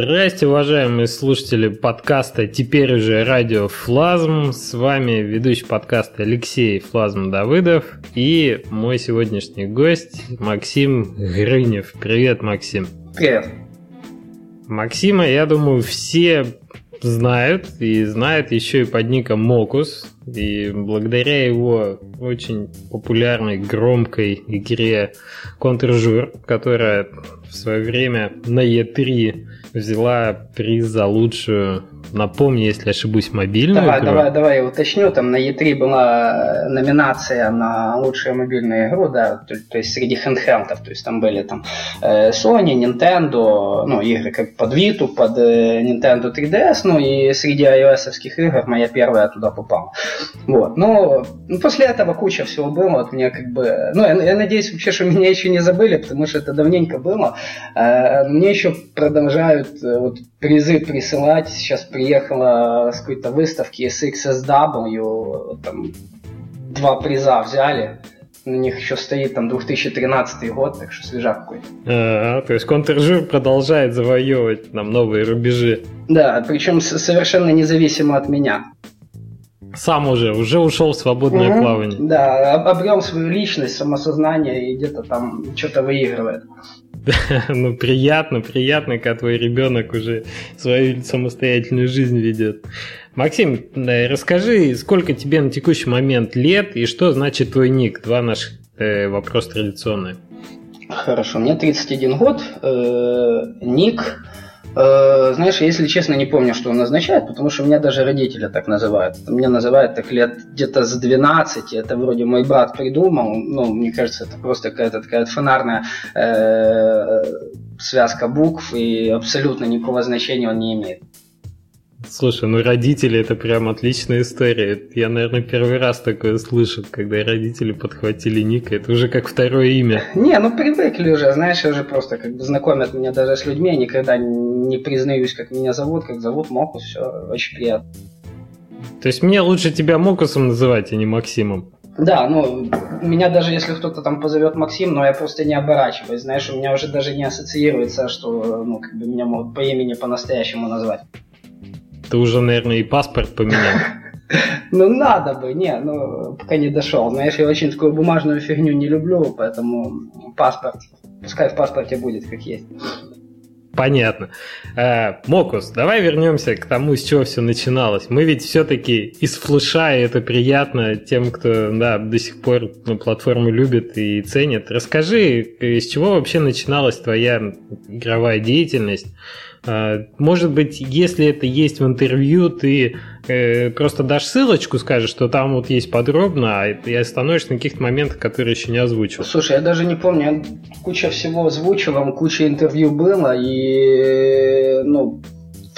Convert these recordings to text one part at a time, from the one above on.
Здрасте, уважаемые слушатели подкаста «Теперь уже радио Флазм». С вами ведущий подкаста Алексей Флазм Давыдов и мой сегодняшний гость Максим Грынев. Привет, Максим. Привет. Максима, я думаю, все знают и знают еще и под ником Мокус. И благодаря его очень популярной, громкой игре Контржур, которая в свое время на E3 взяла приз за лучшую Напомни, если ошибусь, мобильную давай, игру. Давай, давай, я уточню. Там на E3 была номинация на лучшую мобильную игру, да, то, то есть среди хендхелдов. То есть там были там э, Sony, Nintendo, ну, игры как под Vita, под э, Nintendo 3DS, ну и среди ios игр моя первая туда попала. Вот. Но ну, после этого куча всего было. Вот мне как бы... Ну, я, я надеюсь вообще, что меня еще не забыли, потому что это давненько было. Э, мне еще продолжают э, вот, призы присылать. Сейчас приехала с какой-то выставки SXSW, там два приза взяли. На них еще стоит там 2013 год, так что свежак какой-то. А, то есть Контржир продолжает завоевывать нам новые рубежи. Да, причем совершенно независимо от меня. Сам уже, уже ушел в свободное mm-hmm. плавание. Да, обрел свою личность, самосознание и где-то там что-то выигрывает. ну, приятно, приятно, когда твой ребенок уже свою самостоятельную жизнь ведет. Максим, расскажи, сколько тебе на текущий момент лет и что значит твой ник? Два наших э, вопрос традиционные. Хорошо, мне 31 год, э, ник Э, знаешь, если честно, не помню, что он означает, потому что меня даже родители так называют. Меня называют так лет где-то с 12, это вроде мой брат придумал, ну, мне кажется, это просто какая-то такая фонарная э, связка букв, и абсолютно никакого значения он не имеет. Слушай, ну родители это прям отличная история. Я, наверное, первый раз такое слышу, когда родители подхватили Ника. Это уже как второе имя. Не, ну привыкли уже, знаешь, уже просто как бы знакомят меня даже с людьми. Я никогда не признаюсь, как меня зовут, как зовут Мокус. Все, очень приятно. То есть мне лучше тебя Мокусом называть, а не Максимом? Да, ну, меня даже если кто-то там позовет Максим, но я просто не оборачиваюсь, знаешь, у меня уже даже не ассоциируется, что, ну, как бы меня могут по имени по-настоящему назвать. Ты уже, наверное, и паспорт поменял. Ну, надо бы, не, ну, пока не дошел. Знаешь, я очень такую бумажную фигню не люблю, поэтому паспорт, пускай в паспорте будет как есть. Понятно. Э, Мокус, давай вернемся к тому, с чего все начиналось. Мы ведь все-таки из флеша, и это приятно тем, кто да, до сих пор ну, платформу любит и ценит. Расскажи, с чего вообще начиналась твоя игровая деятельность? А, может быть, если это есть в интервью, ты э, просто дашь ссылочку, скажешь, что там вот есть подробно, а и остановишься на каких-то моментах, которые еще не озвучил. Слушай, я даже не помню, я куча всего озвучивал, куча интервью было, и ну,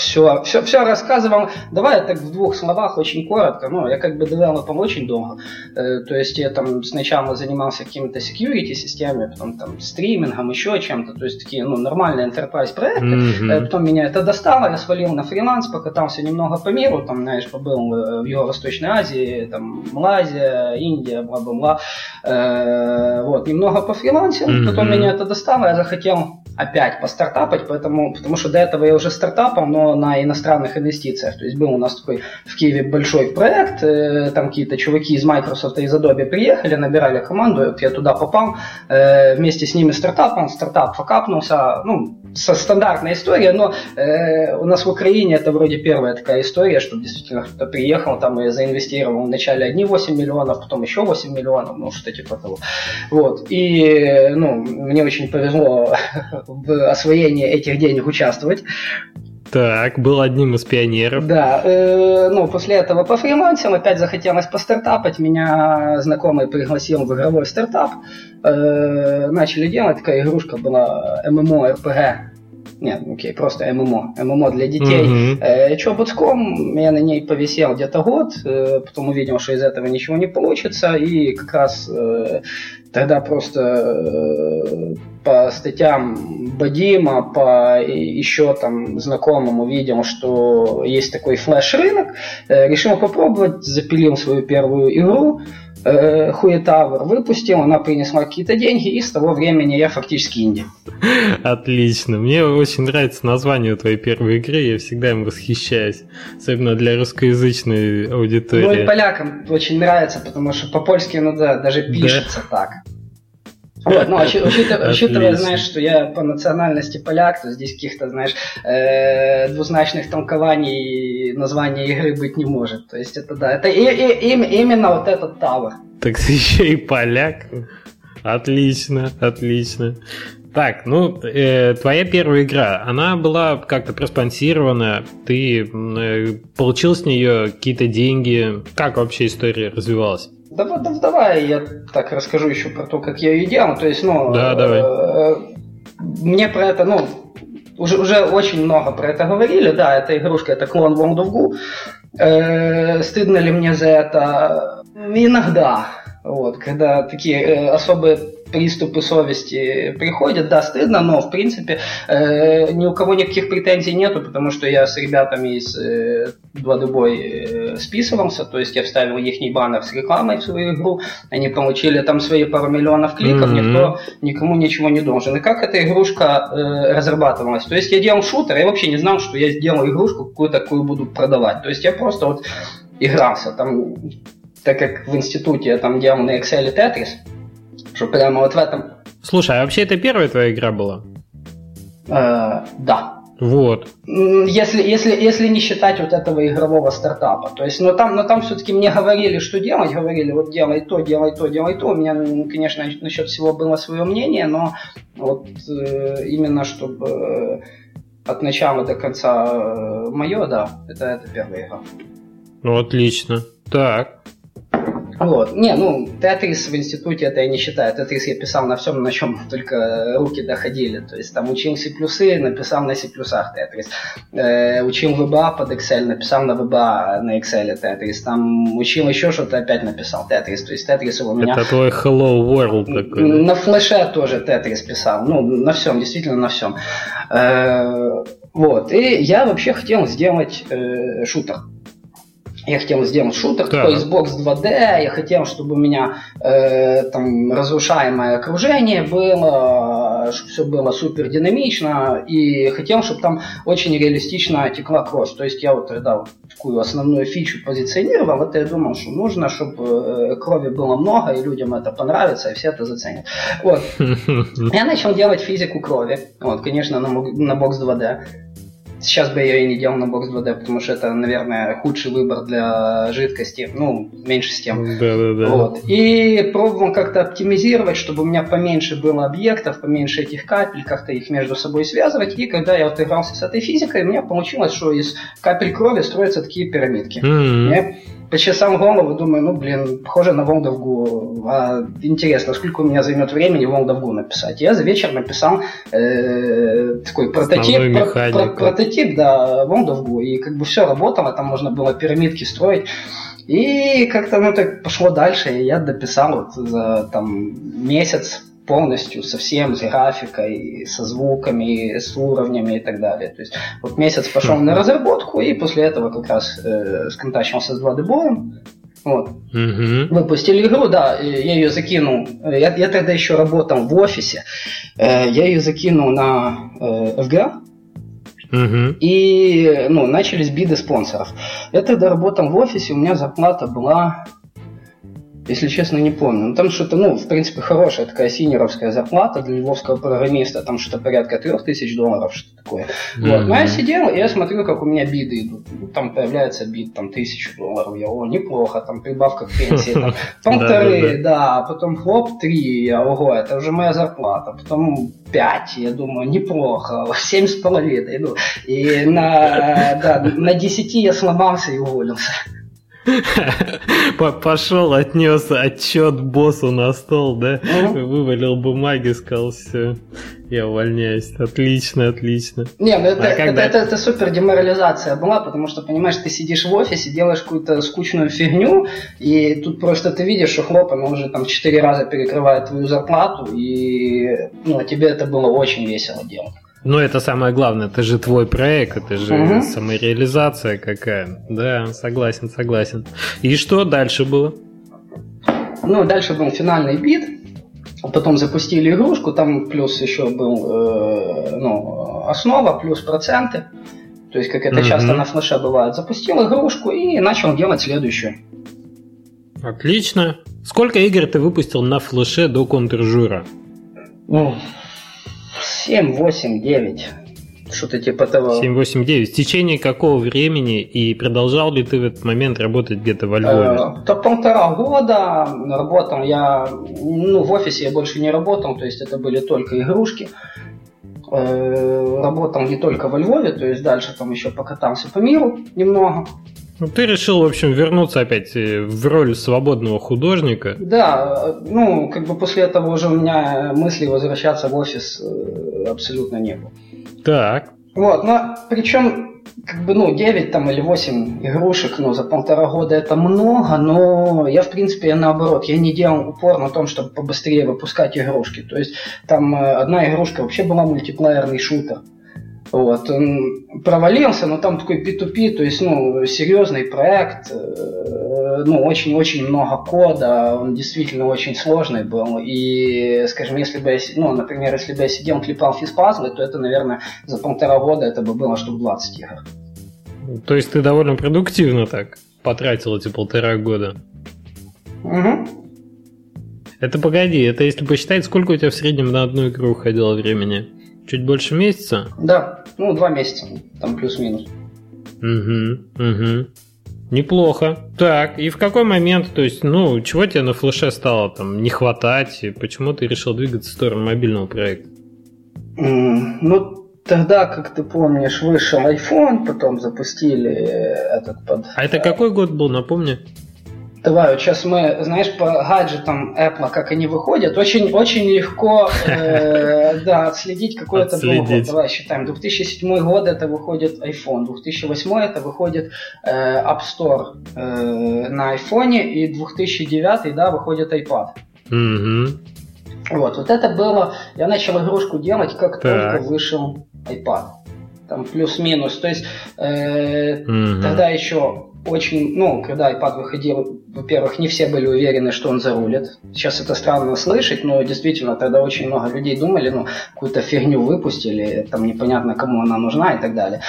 все, все, все рассказывал. Давай я так в двух словах, очень коротко. Ну, я как бы девелопом очень долго. Э, то есть я там сначала занимался какими-то security системами, потом там стримингом, еще чем-то. То есть такие, ну, нормальные enterprise проекты. Mm-hmm. Потом меня это достало, я свалил на фриланс, покатался немного по миру, там, знаешь, побыл э, в Юго-Восточной Азии, там, Малайзия, Индия, бла-бла-бла. Э, вот, немного по фрилансе, mm-hmm. потом меня это достало, я захотел опять постартапать, поэтому, потому что до этого я уже стартапал, но на иностранных инвестициях. То есть был у нас такой в Киеве большой проект, э, там какие-то чуваки из Microsoft и из Adobe приехали, набирали команду, вот я туда попал, э, вместе с ними стартапом, стартап факапнулся, ну, со стандартная история, но э, у нас в Украине это вроде первая такая история, что действительно кто-то приехал там и заинвестировал вначале одни 8 миллионов, потом еще 8 миллионов, ну что типа того. Вот. И ну, мне очень повезло в освоении этих денег участвовать. Так, был одним из пионеров. Да, э, ну, после этого по фрилансам опять захотелось постартапать. Меня знакомый пригласил в игровой стартап. Э, начали делать, такая игрушка была MMORPG. Нет, окей, просто ММО. ММО для детей. Mm-hmm. Э, я на ней повисел где-то год, э, потом увидел, что из этого ничего не получится, и как раз э, тогда просто э, по статьям Бадима, по еще там знакомым увидел, что есть такой флеш-рынок, э, решил попробовать, запилил свою первую игру, э, Хуетавр выпустил, она принесла какие-то деньги, и с того времени я фактически инди. Отлично. Мне очень нравится название твоей первой игры, я всегда им восхищаюсь, особенно для русскоязычной аудитории. Ну и полякам очень нравится, потому что по-польски, ну да, даже пишется да. так. Вот, ну, учитывая, учитывая, знаешь, что я по национальности поляк, то здесь каких-то, знаешь, э, двузначных толкований названия игры быть не может. То есть это да, это и, и, и, именно вот этот тавр. Так ты еще и поляк. Отлично, отлично. Так, ну, э, твоя первая игра, она была как-то проспонсирована, ты э, получил с нее какие-то деньги, как вообще история развивалась? Да, да, давай я так расскажу еще про то, как я ее делал. То есть, ну, да, давай. Э, мне про это, ну, уже, уже очень много про это говорили. Да, эта игрушка, это клон World of Goo. Э, стыдно ли мне за это? Иногда. Вот, когда такие э, особые приступы совести приходят, да, стыдно, но в принципе э, ни у кого никаких претензий нету, потому что я с ребятами из э, 2 э, списывался, то есть я вставил их баннер с рекламой в свою игру, они получили там свои пару миллионов кликов, mm-hmm. никто никому ничего не должен. И как эта игрушка э, разрабатывалась? То есть я делал шутер, я вообще не знал, что я сделал игрушку какую-то, такую буду продавать. То есть я просто вот игрался там, так как в институте я там делал на Excel Tetris, что прямо вот в этом... Слушай, а вообще это первая твоя игра была? Э, да. Вот. Если, если, если не считать вот этого игрового стартапа. То есть, но там, но там все-таки мне говорили, что делать, говорили, вот делай то, делай то, делай то. У меня, конечно, насчет всего было свое мнение, но вот э, именно чтобы от начала до конца э, мое, да, это, это первая игра. Ну, отлично. Так. Вот. Не, ну, Тетрис в институте это я не считаю. Тетрис я писал на всем, на чем только руки доходили. То есть там учил C++, написал на C++ Тетрис. Э, учил VBA под Excel, написал на VBA на Excel Тетрис. Там учил еще что-то, опять написал Тетрис. То есть Тетрис у меня... Это твой Hello World такой. На флеше тоже Тетрис писал. Ну, на всем, действительно на всем. Э, вот. И я вообще хотел сделать э, шутер. Я хотел сделать шутер, да. такой Xbox 2D, я хотел, чтобы у меня э, там разрушаемое окружение было, чтобы все было супер динамично, и хотел, чтобы там очень реалистично текла кровь. То есть я вот тогда вот такую основную фичу позиционировал, это я думал, что нужно, чтобы э, крови было много, и людям это понравится, и все это заценят. Вот. Я начал делать физику крови, вот, конечно, на, на Box 2D. Сейчас бы я ее и не делал на бокс 2D, потому что это, наверное, худший выбор для жидкости. Ну, меньше с тем. Да, да, да. Вот. И пробовал как-то оптимизировать, чтобы у меня поменьше было объектов, поменьше этих капель, как-то их между собой связывать. И когда я вот игрался с этой физикой, у меня получилось, что из капель крови строятся такие пирамидки. Mm-hmm почесал голову, думаю, ну, блин, похоже на Волдовгу. А, интересно, сколько у меня займет времени Волдовгу написать. Я за вечер написал э, такой прототип, про, про, прототип, да, Волдовгу, и как бы все работало, там можно было пирамидки строить. И как-то, ну, так пошло дальше, и я дописал вот за там месяц полностью, со всем, с графикой, со звуками, с уровнями и так далее. То есть вот месяц пошел на разработку, и после этого как раз э, сконтачился с 2D боем. Вот. Угу. Выпустили игру, да, я ее закинул. Я, я тогда еще работал в офисе. Э, я ее закинул на э, FGA. Угу. И ну, начались биды спонсоров. Я тогда работал в офисе, у меня зарплата была если честно, не помню. Ну, там что-то, ну, в принципе, хорошая такая синеровская зарплата для львовского программиста, там что-то порядка трех тысяч долларов, что-то такое. Mm-hmm. Вот. Но я сидел, и я смотрю, как у меня биды идут. Там появляется бит, там, тысячу долларов. Я, о, неплохо, там, прибавка к пенсии, там, полторы, да, потом хлоп, три, я, ого, это уже моя зарплата. Потом пять, я думаю, неплохо, семь с половиной, ну, и на, да, на десяти я сломался и уволился. Пошел, отнес отчет боссу на стол, да? Вывалил бумаги, сказал, все, я увольняюсь. Отлично, отлично. Не, ну это, а это, это, это супер деморализация была, потому что, понимаешь, ты сидишь в офисе, делаешь какую-то скучную фигню, и тут просто ты видишь, что хлоп, она уже там четыре раза перекрывает твою зарплату, и ну, тебе это было очень весело делать. Ну, это самое главное, это же твой проект, это же угу. самореализация какая. Да, согласен, согласен. И что дальше было? Ну, дальше был финальный бит, потом запустили игрушку, там плюс еще был э, ну, основа, плюс проценты. То есть, как это mm-hmm. часто на флеше бывает. Запустил игрушку и начал делать следующую. Отлично. Сколько игр ты выпустил на флеше до контржура? Ну, 7, 8, 9. Что-то типа того. 7, 8, 9. В течение какого времени и продолжал ли ты в этот момент работать где-то во Львове? Э, то полтора года работал я, ну, в офисе я больше не работал, то есть это были только игрушки. Э, работал не только во Львове, то есть дальше там еще покатался по миру немного. Ну, ты решил, в общем, вернуться опять э, в роль свободного художника. Да, ну, как бы после этого уже у меня мысли возвращаться в офис э, абсолютно не было. Так. Вот, но причем, как бы, ну, 9 там или 8 игрушек, ну, за полтора года это много, но я, в принципе, наоборот, я не делал упор на том, чтобы побыстрее выпускать игрушки. То есть, там э, одна игрушка вообще была мультиплеерный шутер. Вот, он провалился, но там такой P2P, то есть, ну, серьезный проект, э, ну, очень-очень много кода, он действительно очень сложный был, и, скажем, если бы я, ну, например, если бы я сидел, клепал физпазлы, то это, наверное, за полтора года это бы было штук 20 игр. То есть ты довольно продуктивно так потратил эти полтора года? Угу. Это погоди, это если посчитать, сколько у тебя в среднем на одну игру уходило времени? Чуть больше месяца? Да, ну два месяца, там плюс-минус. Угу, угу. Неплохо. Так, и в какой момент, то есть, ну, чего тебе на флеше стало там не хватать, и почему ты решил двигаться в сторону мобильного проекта? Mm, ну, тогда, как ты помнишь, вышел iPhone, потом запустили этот под... А это какой год был, напомни? Давай, вот сейчас мы, знаешь, по гаджетам Apple, как они выходят, очень, очень легко э, да, отследить какой это был год. Давай считаем. 2007 год это выходит iPhone, 2008 это выходит э, App Store э, на iPhone, и 2009 да, выходит iPad. Mm-hmm. Вот, вот это было, я начал игрушку делать, как так. только вышел iPad. Там плюс-минус. То есть э, mm-hmm. тогда еще очень, ну, когда iPad выходил, во-первых, не все были уверены, что он зарулит. Сейчас это странно слышать, но действительно тогда очень много людей думали, ну, какую-то фигню выпустили, там непонятно, кому она нужна и так далее.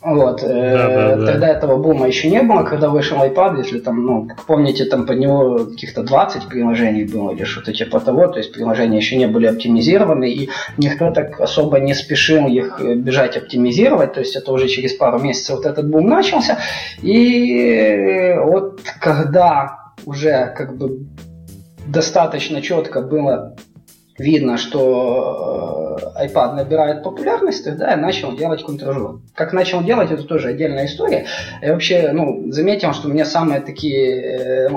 Вот. Э, да, да, да. Тогда этого бума еще не было, когда вышел iPad, если там, ну, как помните, там под него каких-то 20 приложений было или что-то типа того, то есть приложения еще не были оптимизированы, и никто так особо не спешил их бежать оптимизировать, то есть это уже через пару месяцев вот этот бум начался, и вот когда уже как бы достаточно четко было видно, что э, iPad набирает популярность, тогда я начал делать контражер. Как начал делать, это тоже отдельная история. Я вообще ну, заметил, что у меня самые такие э,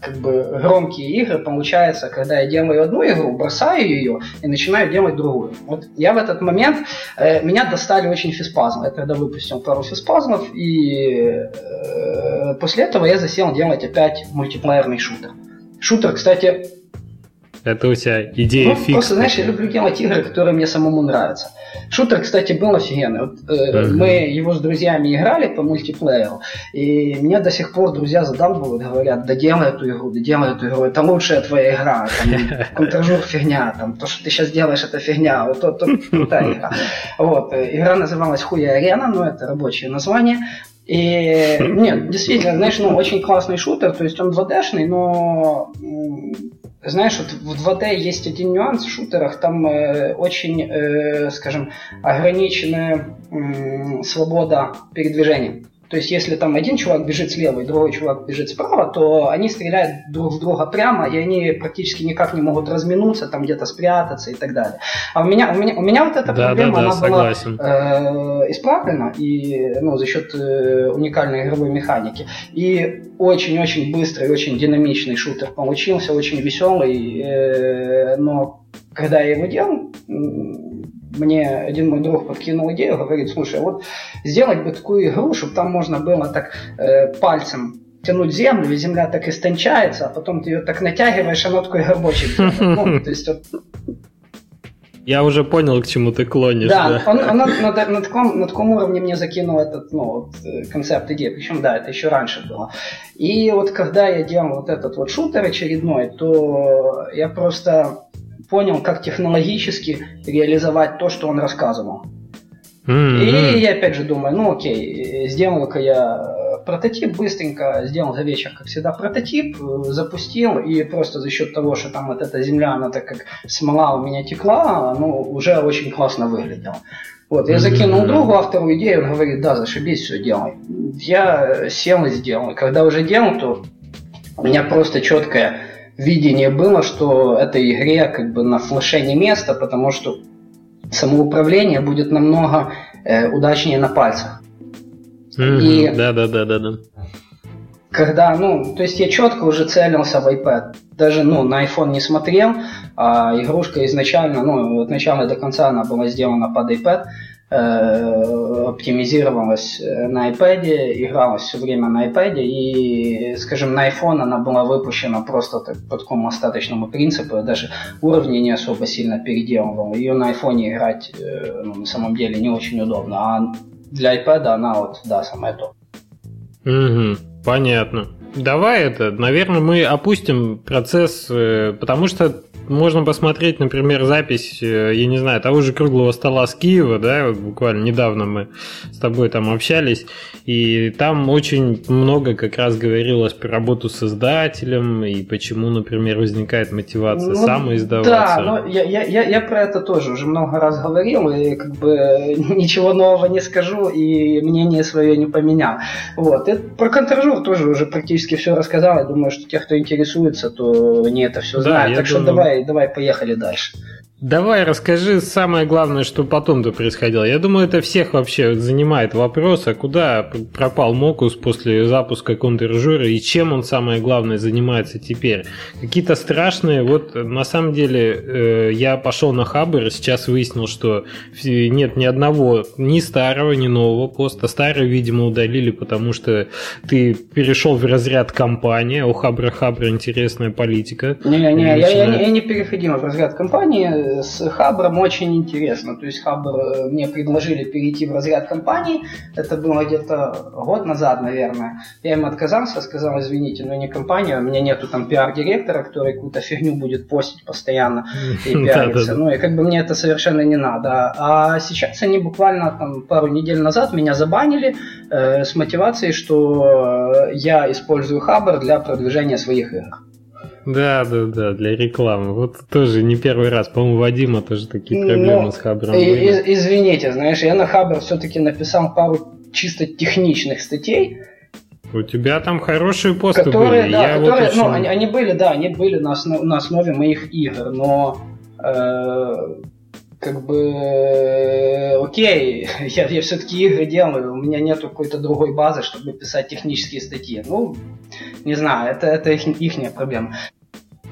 как бы громкие игры получается, когда я делаю одну игру, бросаю ее и начинаю делать другую. Вот я в этот момент, э, меня достали очень физпазмы. Я тогда выпустил пару физпазмов, и э, после этого я засел делать опять мультиплеерный шутер. Шутер, кстати, это у тебя идея ну, фикс. Просто, знаешь, я люблю делать игры, которые мне самому нравятся. Шутер, кстати, был офигенный. Вот, э, uh-huh. Мы его с друзьями играли по мультиплееру, и меня до сих пор друзья задалбывают, говорят, да делай эту игру, да делай эту игру, это лучшая твоя игра, там, контражур фигня, там, то, что ты сейчас делаешь, это фигня, вот то, то, крутая игра. Вот, э, игра называлась Хуя Арена, но это рабочее название. И нет, действительно, знаешь, ну, очень классный шутер, то есть он 2D-шный, но знаешь, вот в 2D есть один нюанс в шутерах, там э, очень, э, скажем, ограниченная э, свобода передвижения. То есть, если там один чувак бежит слева и другой чувак бежит справа, то они стреляют друг в друга прямо, и они практически никак не могут разминуться, там где-то спрятаться и так далее. А у меня, у меня, у меня вот эта да, проблема, да, да, она согласен. была э, исправлена и, ну, за счет э, уникальной игровой механики. И очень-очень быстрый, очень динамичный шутер получился, очень веселый, э, но когда я его делал, мне один мой друг подкинул идею, говорит, слушай, вот сделать бы такую игру, чтобы там можно было так э, пальцем тянуть землю, и земля так истончается, а потом ты ее так натягиваешь, она такой горбочек. Ну, то есть вот Я уже понял, к чему ты клонишь. Да, да. Он, он на, на, на, таком, на таком уровне мне закинул этот ну, вот, э, концепт идеи. Причем, да, это еще раньше было. И вот когда я делал вот этот вот шутер очередной, то я просто понял, как технологически реализовать то, что он рассказывал. Mm-hmm. И я опять же думаю, ну окей, сделаю-ка я прототип быстренько, сделал за вечер, как всегда, прототип, э, запустил, и просто за счет того, что там вот эта земля, она так как смола у меня текла, ну, уже очень классно выглядело. Вот, я закинул другу автору идею, он говорит, да, зашибись, все делай. Я сел и сделал. Когда уже делал, то у меня просто четкое видение было, что этой игре как бы на флеше не место, потому что самоуправление будет намного э, удачнее на пальцах. Mm-hmm. И да, да, да, да, да. Когда, ну, то есть я четко уже целился в iPad. Даже, ну, на iPhone не смотрел, а игрушка изначально, ну, от начала до конца она была сделана под iPad, оптимизировалась на iPad, игралась все время на iPad, и, скажем, на iPhone она была выпущена просто так, по такому остаточному принципу, даже уровни не особо сильно переделывал. Ее на iPhone играть, ну, на самом деле, не очень удобно, а для iPad она вот, да, самое то. Угу, понятно. Давай это, наверное, мы опустим процесс, э, потому что можно посмотреть, например, запись, э, я не знаю, того же круглого стола с Киева, да, вот буквально недавно мы с тобой там общались, и там очень много как раз говорилось про работу с издателем и почему, например, возникает мотивация ну, самоиздаваться. Да, но я, я, я, я про это тоже уже много раз говорил, и как бы ничего нового не скажу, и мнение свое не поменял. Вот. И про контржур тоже уже практически все рассказал. Я думаю, что те, кто интересуется, то они это все знают. Да, так что давай давай, поехали дальше. Давай расскажи самое главное, что потом-то происходило. Я думаю, это всех вообще занимает вопрос, а куда пропал Мокус после запуска контржура и чем он, самое главное, занимается теперь. Какие-то страшные, вот на самом деле э, я пошел на Хабр, сейчас выяснил, что нет ни одного, ни старого, ни нового поста. Старый, видимо, удалили, потому что ты перешел в разряд компании, у Хабра Хабра интересная политика. Не-не, я, я, я не переходил в разряд компании, с Хабром очень интересно. То есть Хабр э, мне предложили перейти в разряд компании. Это было где-то год назад, наверное. Я им отказался, сказал, извините, но не компания, у меня нету там пиар-директора, который какую-то фигню будет постить постоянно и пиариться. Ну и как бы мне это совершенно не надо. А сейчас они буквально там пару недель назад меня забанили э, с мотивацией, что э, я использую Хабр для продвижения своих игр. Да, да, да, для рекламы. Вот тоже не первый раз. По-моему, Вадима тоже такие проблемы ну, с Хабром. Из, извините, знаешь, я на Хабр все-таки написал пару чисто техничных статей. У тебя там хорошие посты которые, были. Да, я которые, вот ну, они, они были, да, они были на, основ, на основе моих игр, но э, как бы окей, я, я все-таки игры делаю, у меня нету какой-то другой базы, чтобы писать технические статьи. Ну, не знаю, это, это их, их проблема.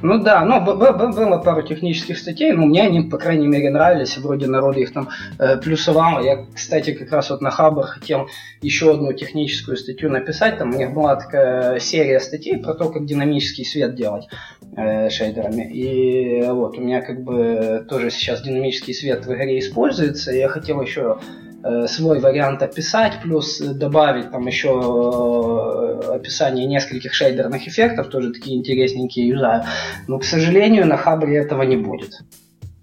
Ну да, ну было пару технических статей, но мне они, по крайней мере, нравились, вроде народ их там э, плюсовал. Я, кстати, как раз вот на Хабр хотел еще одну техническую статью написать, там у них была такая серия статей про то, как динамический свет делать э, шейдерами. И вот у меня как бы тоже сейчас динамический свет в игре используется, и я хотел еще свой вариант описать, плюс добавить там еще э, описание нескольких шейдерных эффектов, тоже такие интересненькие юзаю. Но, к сожалению, на Хабре этого не будет.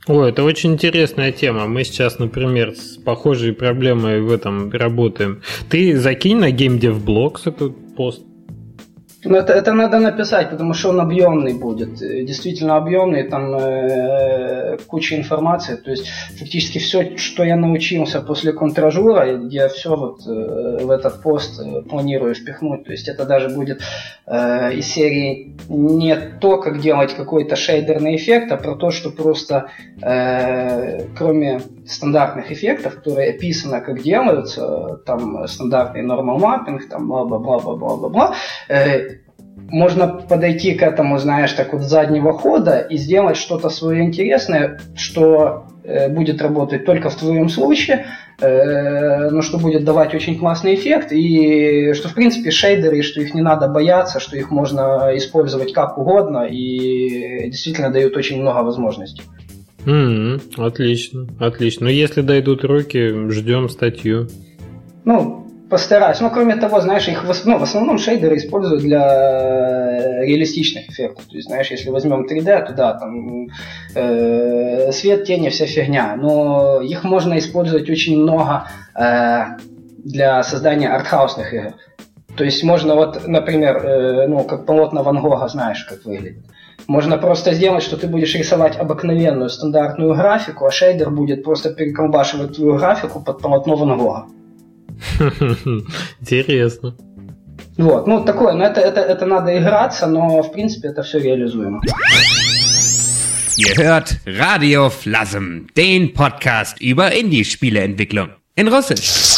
О, это очень интересная тема. Мы сейчас, например, с похожей проблемой в этом работаем. Ты закинь на GameDevBlogs этот пост. Ну, это, это надо написать, потому что он объемный будет. Действительно объемный, там э, куча информации. То есть фактически все, что я научился после контражура, я все вот э, в этот пост э, планирую впихнуть. То есть это даже будет э, из серии не то, как делать какой-то шейдерный эффект, а про то, что просто э, кроме стандартных эффектов, которые описано, как делаются, там стандартный normal mapping, там бла-бла-бла-бла-бла-бла, э, можно подойти к этому, знаешь, так вот с заднего хода и сделать что-то свое интересное, что э, будет работать только в твоем случае, э, но что будет давать очень классный эффект, и что, в принципе, шейдеры, что их не надо бояться, что их можно использовать как угодно, и действительно дают очень много возможностей. Mm-hmm. Отлично, отлично. Но если дойдут руки, ждем статью. Ну, постараюсь. Ну, кроме того, знаешь, их ну, в основном шейдеры используют для э, реалистичных эффектов. То есть, знаешь, если возьмем 3D, то да, там э, свет, тени, вся фигня. Но их можно использовать очень много э, для создания артхаусных игр. То есть можно вот, например, э, ну, как полотна Ван Гога, знаешь, как выглядит. Можно просто сделать, что ты будешь рисовать обыкновенную стандартную графику, а шейдер будет просто переколбашивать твою графику под полотно Ван Гога. Интересно. Вот, ну такое, но это, это, это надо играться, но в принципе это все реализуемо. Ihr hört Radio Flasm, den Podcast über Indie-Spieleentwicklung in Russisch.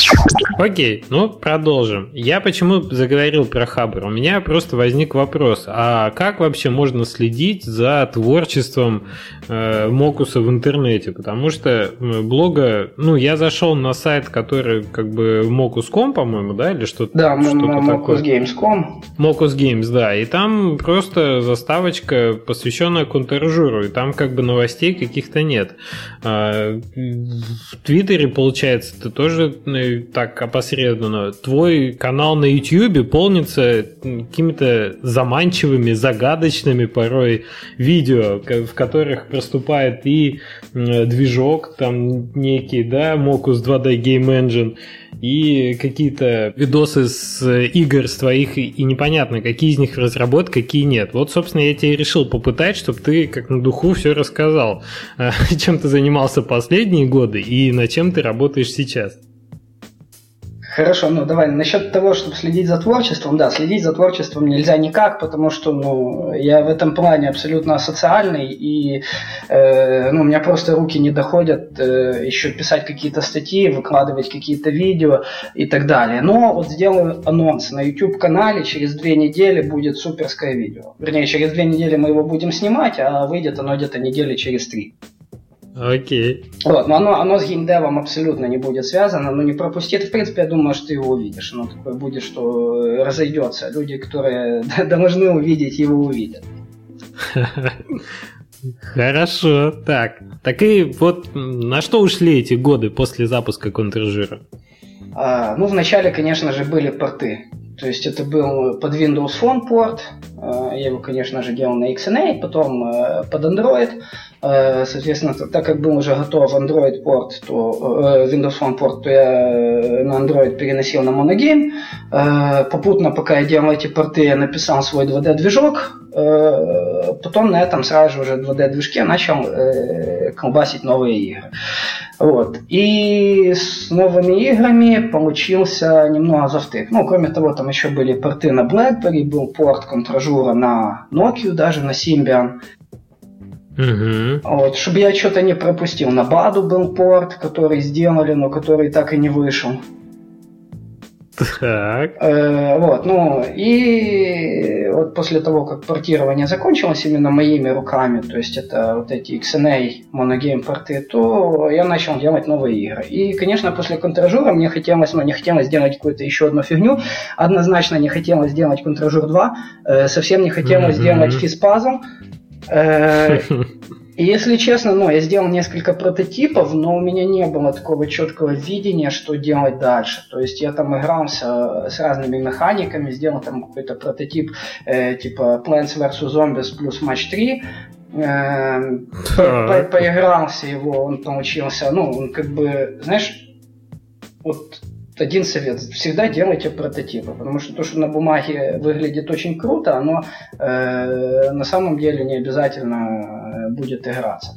Окей, ну продолжим. Я почему заговорил про Хабр? У меня просто возник вопрос, а как вообще можно следить за творчеством э, Мокуса в интернете? Потому что блога, ну я зашел на сайт, который как бы Mocus.com, по-моему, да, или что-то Да, что MocusGames.com. Mocus Games, да, и там просто заставочка, посвященная контражуру, и там как бы новостей каких-то нет. А, в Твиттере, получается, ты тоже так опосредованно. Твой канал на YouTube полнится какими-то заманчивыми, загадочными порой видео, в которых проступает и движок там некий, да, Mocus 2D Game Engine, и какие-то видосы с игр с твоих, и непонятно, какие из них разработать, какие нет. Вот, собственно, я тебе решил попытать, чтобы ты как на духу все рассказал, чем ты занимался последние годы и над чем ты работаешь сейчас. Хорошо, ну давай, насчет того, чтобы следить за творчеством, да, следить за творчеством нельзя никак, потому что, ну, я в этом плане абсолютно асоциальный, и, э, ну, у меня просто руки не доходят э, еще писать какие-то статьи, выкладывать какие-то видео и так далее. Но вот сделаю анонс, на YouTube-канале через две недели будет суперское видео. Вернее, через две недели мы его будем снимать, а выйдет оно где-то недели через три. Окей. Вот, но оно, оно с геймдевом абсолютно не будет связано, но не пропусти. Это, в принципе, я думаю, что ты его увидишь. Оно такое будет, что разойдется. Люди, которые должны увидеть, его увидят. Хорошо, так. Так и вот на что ушли эти годы после запуска контржира? А, ну, вначале, конечно же, были порты. То есть это был под Windows Phone порт. А, я его, конечно же, делал на XNA, потом э, под Android. Э, соответственно, так как был уже готов Android порт, то э, Windows Phone порт, то я э, на Android переносил на Monogame. Попутно, пока я делал эти порты, я написал свой 2D-движок. Потом на этом сразу же 2D-движке начал колбасить новые игры. Вот. И с новыми играми получился немного завтык. Ну, кроме того, там еще были порты на BlackBerry, был порт контражура на Nokia, даже на Symbian. Угу. Вот, чтобы я что-то не пропустил. На Баду был порт, который сделали, но который так и не вышел. Так. Э, вот, ну, и вот после того, как портирование закончилось именно моими руками, то есть это вот эти XNA моногейм порты, то я начал делать новые игры. И, конечно, после контражура мне хотелось, ну, не хотелось сделать какую-то еще одну фигню, однозначно не хотелось сделать контражур 2, э, совсем не хотелось mm-hmm. сделать физпазл, Э, и если честно, ну, я сделал несколько прототипов, но у меня не было такого четкого видения, что делать дальше. То есть я там игрался с разными механиками, сделал там какой-то прототип э, типа Plants vs. Zombies плюс Match 3, э, по поигрался его, он получился, ну, он как бы, знаешь, вот один совет. Всегда делайте прототипы, потому что то, что на бумаге выглядит очень круто, оно э, на самом деле не обязательно э, будет играться.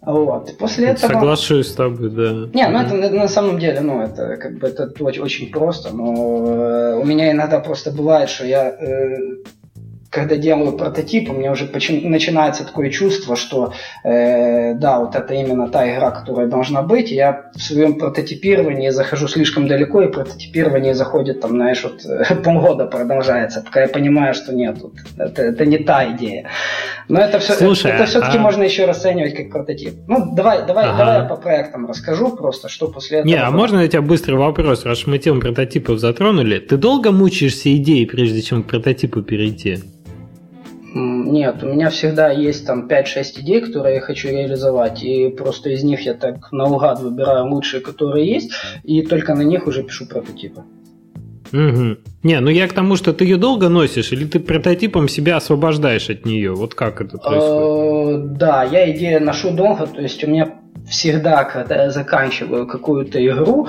Вот. После этого... Соглашусь с тобой, да. Не, ну это на самом деле, ну это как бы это очень, очень просто, но э, у меня иногда просто бывает, что я э, когда делаю прототип, у меня уже начинается такое чувство, что э, да, вот это именно та игра, которая должна быть. Я в своем прототипировании захожу слишком далеко, и прототипирование заходит там, знаешь, вот полгода продолжается, пока я понимаю, что нет, вот, это, это не та идея. Но это все, Слушай, это, это все-таки а... можно еще расценивать как прототип. Ну, давай, давай, ага. давай я по проектам расскажу просто, что после этого. Не, а можно у тебя быстрый вопрос, раз мы тему прототипов затронули? Ты долго мучаешься идеей, прежде чем к прототипу перейти? Нет, у меня всегда есть там 5-6 идей, которые я хочу реализовать, и просто из них я так наугад выбираю лучшие, которые есть, и только на них уже пишу прототипы. Угу. Не, ну я к тому, что ты ее долго носишь, или ты прототипом себя освобождаешь от нее? Вот как это происходит? Э, да, я идею ношу долго, то есть у меня всегда, когда я заканчиваю какую-то игру,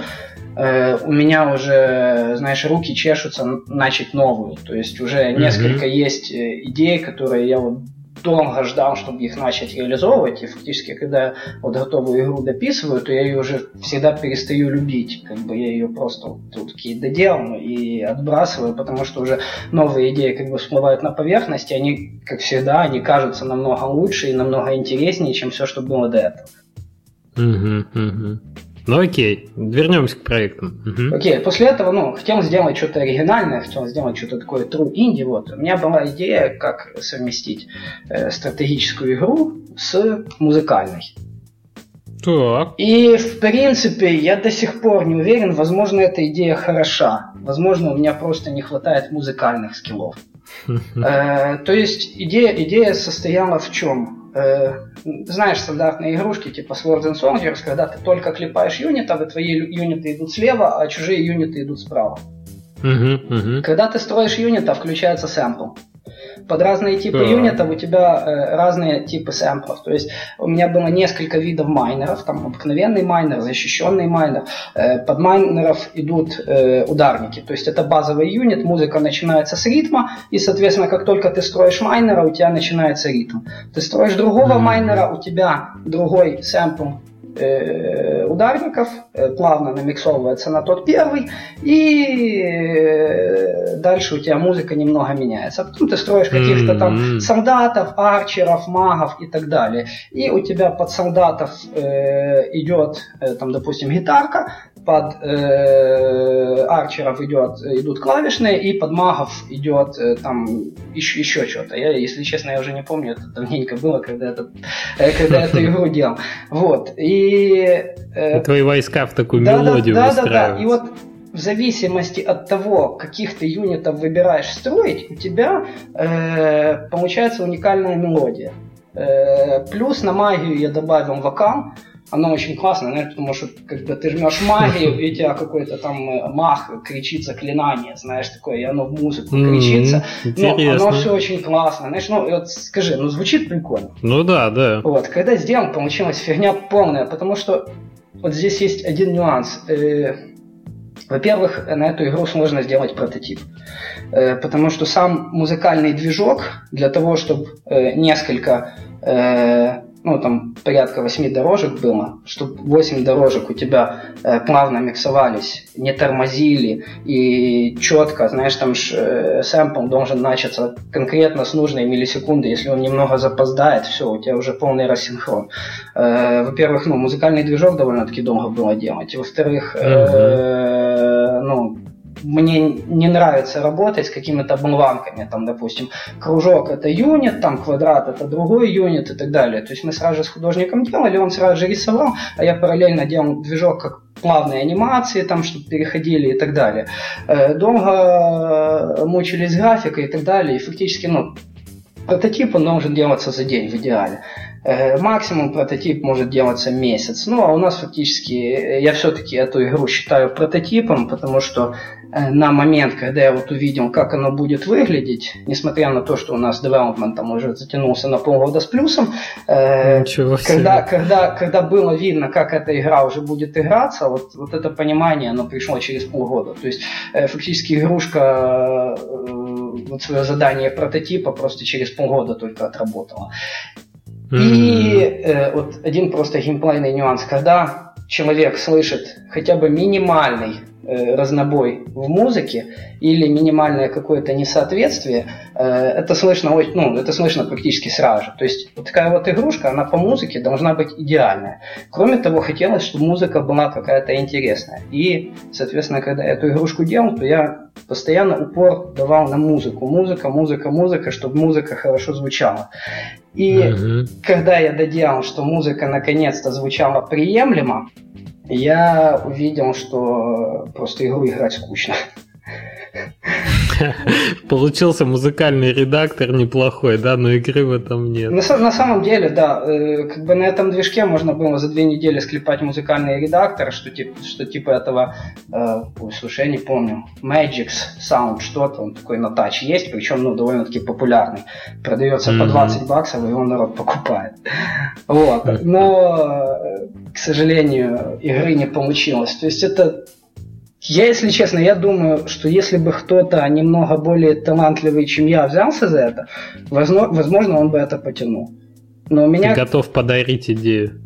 э, у меня уже, знаешь, руки чешутся начать новую. То есть уже несколько mm-hmm. есть э, идей, которые я вот долго ждал, чтобы их начать реализовывать, и фактически, когда вот готовую игру дописываю, то я ее уже всегда перестаю любить, как бы я ее просто вот, такие доделал и отбрасываю, потому что уже новые идеи как бы всплывают на поверхности, они, как всегда, они кажутся намного лучше и намного интереснее, чем все, что было до этого. Угу, угу. Ну окей, вернемся к проектам. Угу. Окей, после этого, ну, хотел сделать что-то оригинальное, хотел сделать что-то такое true indie, вот. У меня была идея, как совместить э, стратегическую игру с музыкальной. Так. И, в принципе, я до сих пор не уверен, возможно, эта идея хороша. Возможно, у меня просто не хватает музыкальных скиллов. Э, то есть идея, идея состояла в чем? Э, знаешь, стандартные игрушки типа Swords and Soldiers, когда ты только клепаешь юнита, и твои юниты идут слева, а чужие юниты идут справа. Uh-huh, uh-huh. Когда ты строишь юнита, включается сэмпл. Под разные типы да. юнитов у тебя э, разные типы сэмплов. То есть у меня было несколько видов майнеров. Там обыкновенный майнер, защищенный майнер. Э, под майнеров идут э, ударники. То есть это базовый юнит. Музыка начинается с ритма. И, соответственно, как только ты строишь майнера, у тебя начинается ритм. Ты строишь другого mm-hmm. майнера, у тебя другой сэмпл ударников, плавно намиксовывается на тот первый, и дальше у тебя музыка немного меняется. Потом ты строишь каких-то там солдатов, арчеров, магов и так далее. И у тебя под солдатов э, идет, э, там, допустим, гитарка, под э, арчеров идет, идут клавишные, и под магов идет э, там еще, еще что-то. Я, если честно, я уже не помню, это давненько было, когда, это, э, когда эту игру делал. Вот. И, э, Твои войска в такую да, мелодию да, да, да, да. И вот в зависимости от того, каких ты юнитов выбираешь строить, у тебя э, получается уникальная мелодия. Э, плюс на магию я добавил вокал, оно очень классно, знаешь, потому что когда ты жмешь магию, и у тебя какой-то там э, мах кричит заклинание, знаешь, такое, и оно в музыку кричится. Mm-hmm. Но оно все очень классно. Знаешь, ну вот скажи, ну звучит прикольно. Ну да, да. Вот, когда сделал, получилась фигня полная, потому что вот здесь есть один нюанс. Э, во-первых, на эту игру сложно сделать прототип. Э, потому что сам музыкальный движок для того, чтобы несколько ну, там порядка 8 дорожек было, чтобы 8 дорожек у тебя э, плавно миксовались, не тормозили. И четко, знаешь, там ж, э, сэмпл должен начаться конкретно с нужной миллисекунды, если он немного запоздает, все, у тебя уже полный рассинхрон. Э, во-первых, ну, музыкальный движок довольно-таки долго было делать, во-вторых, э, ну, мне не нравится работать с какими-то бланками, там, допустим, кружок это юнит, там квадрат это другой юнит и так далее. То есть мы сразу же с художником делали, он сразу же рисовал, а я параллельно делал движок как плавные анимации, там, чтобы переходили и так далее. Э, долго мучились графикой и так далее, и фактически, ну, прототип он должен делаться за день в идеале. Э, максимум прототип может делаться месяц. Ну, а у нас фактически, э, я все-таки эту игру считаю прототипом, потому что э, на момент, когда я вот увидел, как оно будет выглядеть, несмотря на то, что у нас development там уже затянулся на полгода с плюсом, Ничего когда, когда, когда было видно, как эта игра уже будет играться, вот, вот это понимание, оно пришло через полгода. То есть фактически игрушка вот свое задание прототипа просто через полгода только отработала. И э, вот один просто геймплейный нюанс, когда человек слышит хотя бы минимальный э, разнобой в музыке или минимальное какое-то несоответствие, э, это слышно, ну, это слышно практически сразу же. То есть вот такая вот игрушка, она по музыке должна быть идеальная. Кроме того, хотелось, чтобы музыка была какая-то интересная. И, соответственно, когда я эту игрушку делал, то я постоянно упор давал на музыку. Музыка, музыка, музыка, чтобы музыка хорошо звучала. И угу. когда я доделал, что музыка наконец-то звучала приемлемо, я увидел, что просто игру играть скучно. Получился музыкальный редактор неплохой, да, но игры в этом нет. На, на самом деле, да, э, как бы на этом движке можно было за две недели склепать музыкальный редактор, что типа, что типа этого, э, ой, слушай, я не помню, Magix Sound, что-то, он такой на тач есть, причем, ну, довольно-таки популярный. Продается mm-hmm. по 20 баксов, и его народ покупает. Вот. Но, э, к сожалению, игры не получилось. То есть это я, если честно, я думаю, что если бы кто-то немного более талантливый, чем я, взялся за это, возможно, он бы это потянул. Но у меня... Ты готов подарить идею?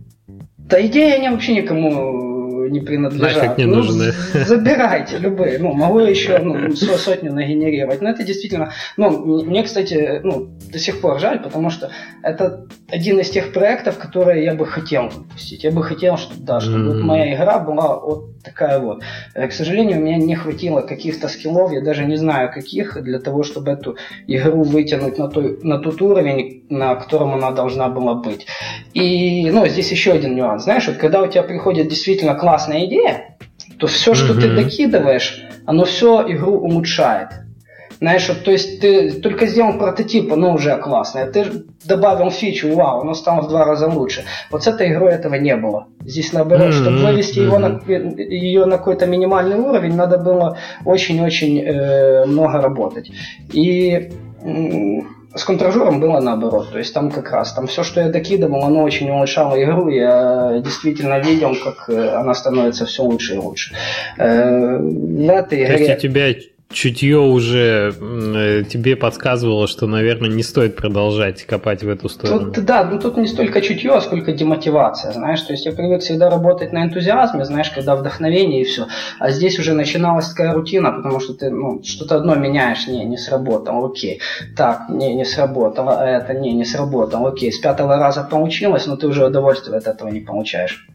Да идея не вообще никому не принадлежат. Нафиг не ну, нужны. Забирайте любые. Ну, могу еще ну, сотню нагенерировать. Но это действительно... Ну, мне, кстати, ну, до сих пор жаль, потому что это один из тех проектов, которые я бы хотел выпустить. Я бы хотел, чтобы, да, чтобы mm-hmm. вот моя игра была вот такая вот. Э, к сожалению, у меня не хватило каких-то скиллов, я даже не знаю каких, для того, чтобы эту игру вытянуть на, той, на тот уровень, на котором она должна была быть. И, ну, здесь еще один нюанс. Знаешь, вот когда у тебя приходит действительно классная идея, то все, что ты докидываешь, оно все игру улучшает. Знаешь, вот, то есть ты только сделал прототип, оно уже классное. Ты добавил фичу, вау, оно стало в два раза лучше. Вот с этой игрой этого не было. Здесь наоборот, mm-hmm. чтобы вывести mm-hmm. его на, ее на какой-то минимальный уровень, надо было очень-очень э, много работать. И с контражером было наоборот. То есть там как раз, там все, что я докидывал, оно очень улучшало игру. Я действительно видел, как э, она становится все лучше и лучше. Э, в этой игре... То есть у тебя чутье уже э, тебе подсказывало, что, наверное, не стоит продолжать копать в эту сторону. Тут, да, ну тут не столько чутье, а сколько демотивация, знаешь. То есть я привык всегда работать на энтузиазме, знаешь, когда вдохновение и все. А здесь уже начиналась такая рутина, потому что ты ну, что-то одно меняешь, не, не сработало, окей. Так, не, не сработало, это не, не сработало, окей. С пятого раза получилось, но ты уже удовольствие от этого не получаешь.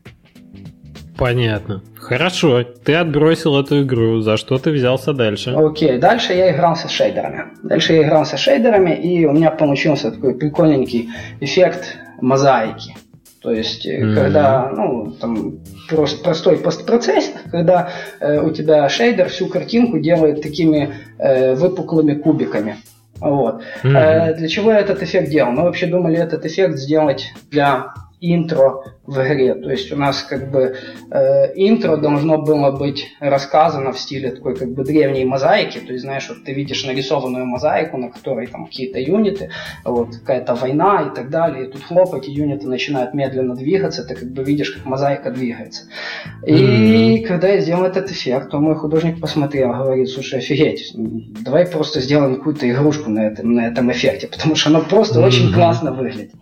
Понятно. Хорошо, ты отбросил эту игру. За что ты взялся дальше? Окей, дальше я игрался шейдерами. Дальше я игрался с шейдерами, и у меня получился такой прикольненький эффект мозаики. То есть, mm-hmm. когда, ну, там, просто простой постпроцесс, когда э, у тебя шейдер всю картинку делает такими э, выпуклыми кубиками. Вот. Mm-hmm. Э, для чего я этот эффект делал? Мы вообще думали этот эффект сделать для интро в игре. То есть у нас как бы э, интро должно было быть рассказано в стиле такой как бы древней мозаики. То есть, знаешь, вот ты видишь нарисованную мозаику, на которой там какие-то юниты, вот какая-то война и так далее. И тут хлоп, эти юниты начинают медленно двигаться, ты как бы видишь, как мозаика двигается. И mm-hmm. когда я сделал этот эффект, то мой художник посмотрел, говорит, слушай, офигеть, давай просто сделаем какую-то игрушку на этом, на этом эффекте, потому что оно просто mm-hmm. очень классно выглядит.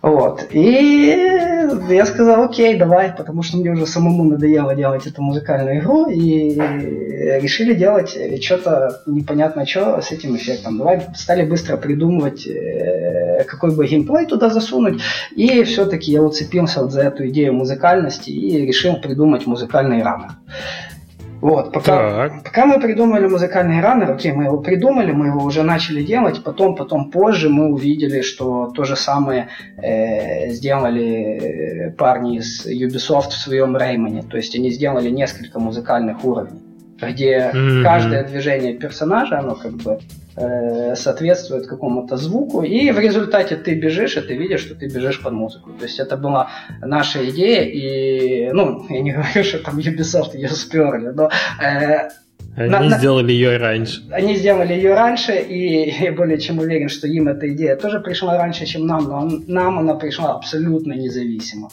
Вот. И я сказал, окей, давай, потому что мне уже самому надоело делать эту музыкальную игру, и решили делать что-то непонятно что с этим эффектом. Давай стали быстро придумывать, э, какой бы геймплей туда засунуть, и все-таки я уцепился вот за эту идею музыкальности и решил придумать музыкальный раннер. Вот, пока, пока мы придумали музыкальный раннер, окей, мы его придумали, мы его уже начали делать, потом, потом позже мы увидели, что то же самое э, сделали э, парни из Ubisoft в своем Реймоне, то есть они сделали несколько музыкальных уровней где mm-hmm. каждое движение персонажа, оно как бы соответствует какому-то звуку, и в результате ты бежишь, и ты видишь, что ты бежишь под музыку. То есть это была наша идея, и, ну, я не говорю, что там Ubisoft ее сперли, но э, они на, сделали ее раньше. Они сделали ее раньше, и я более чем уверен, что им эта идея тоже пришла раньше, чем нам, но нам она пришла абсолютно независимо.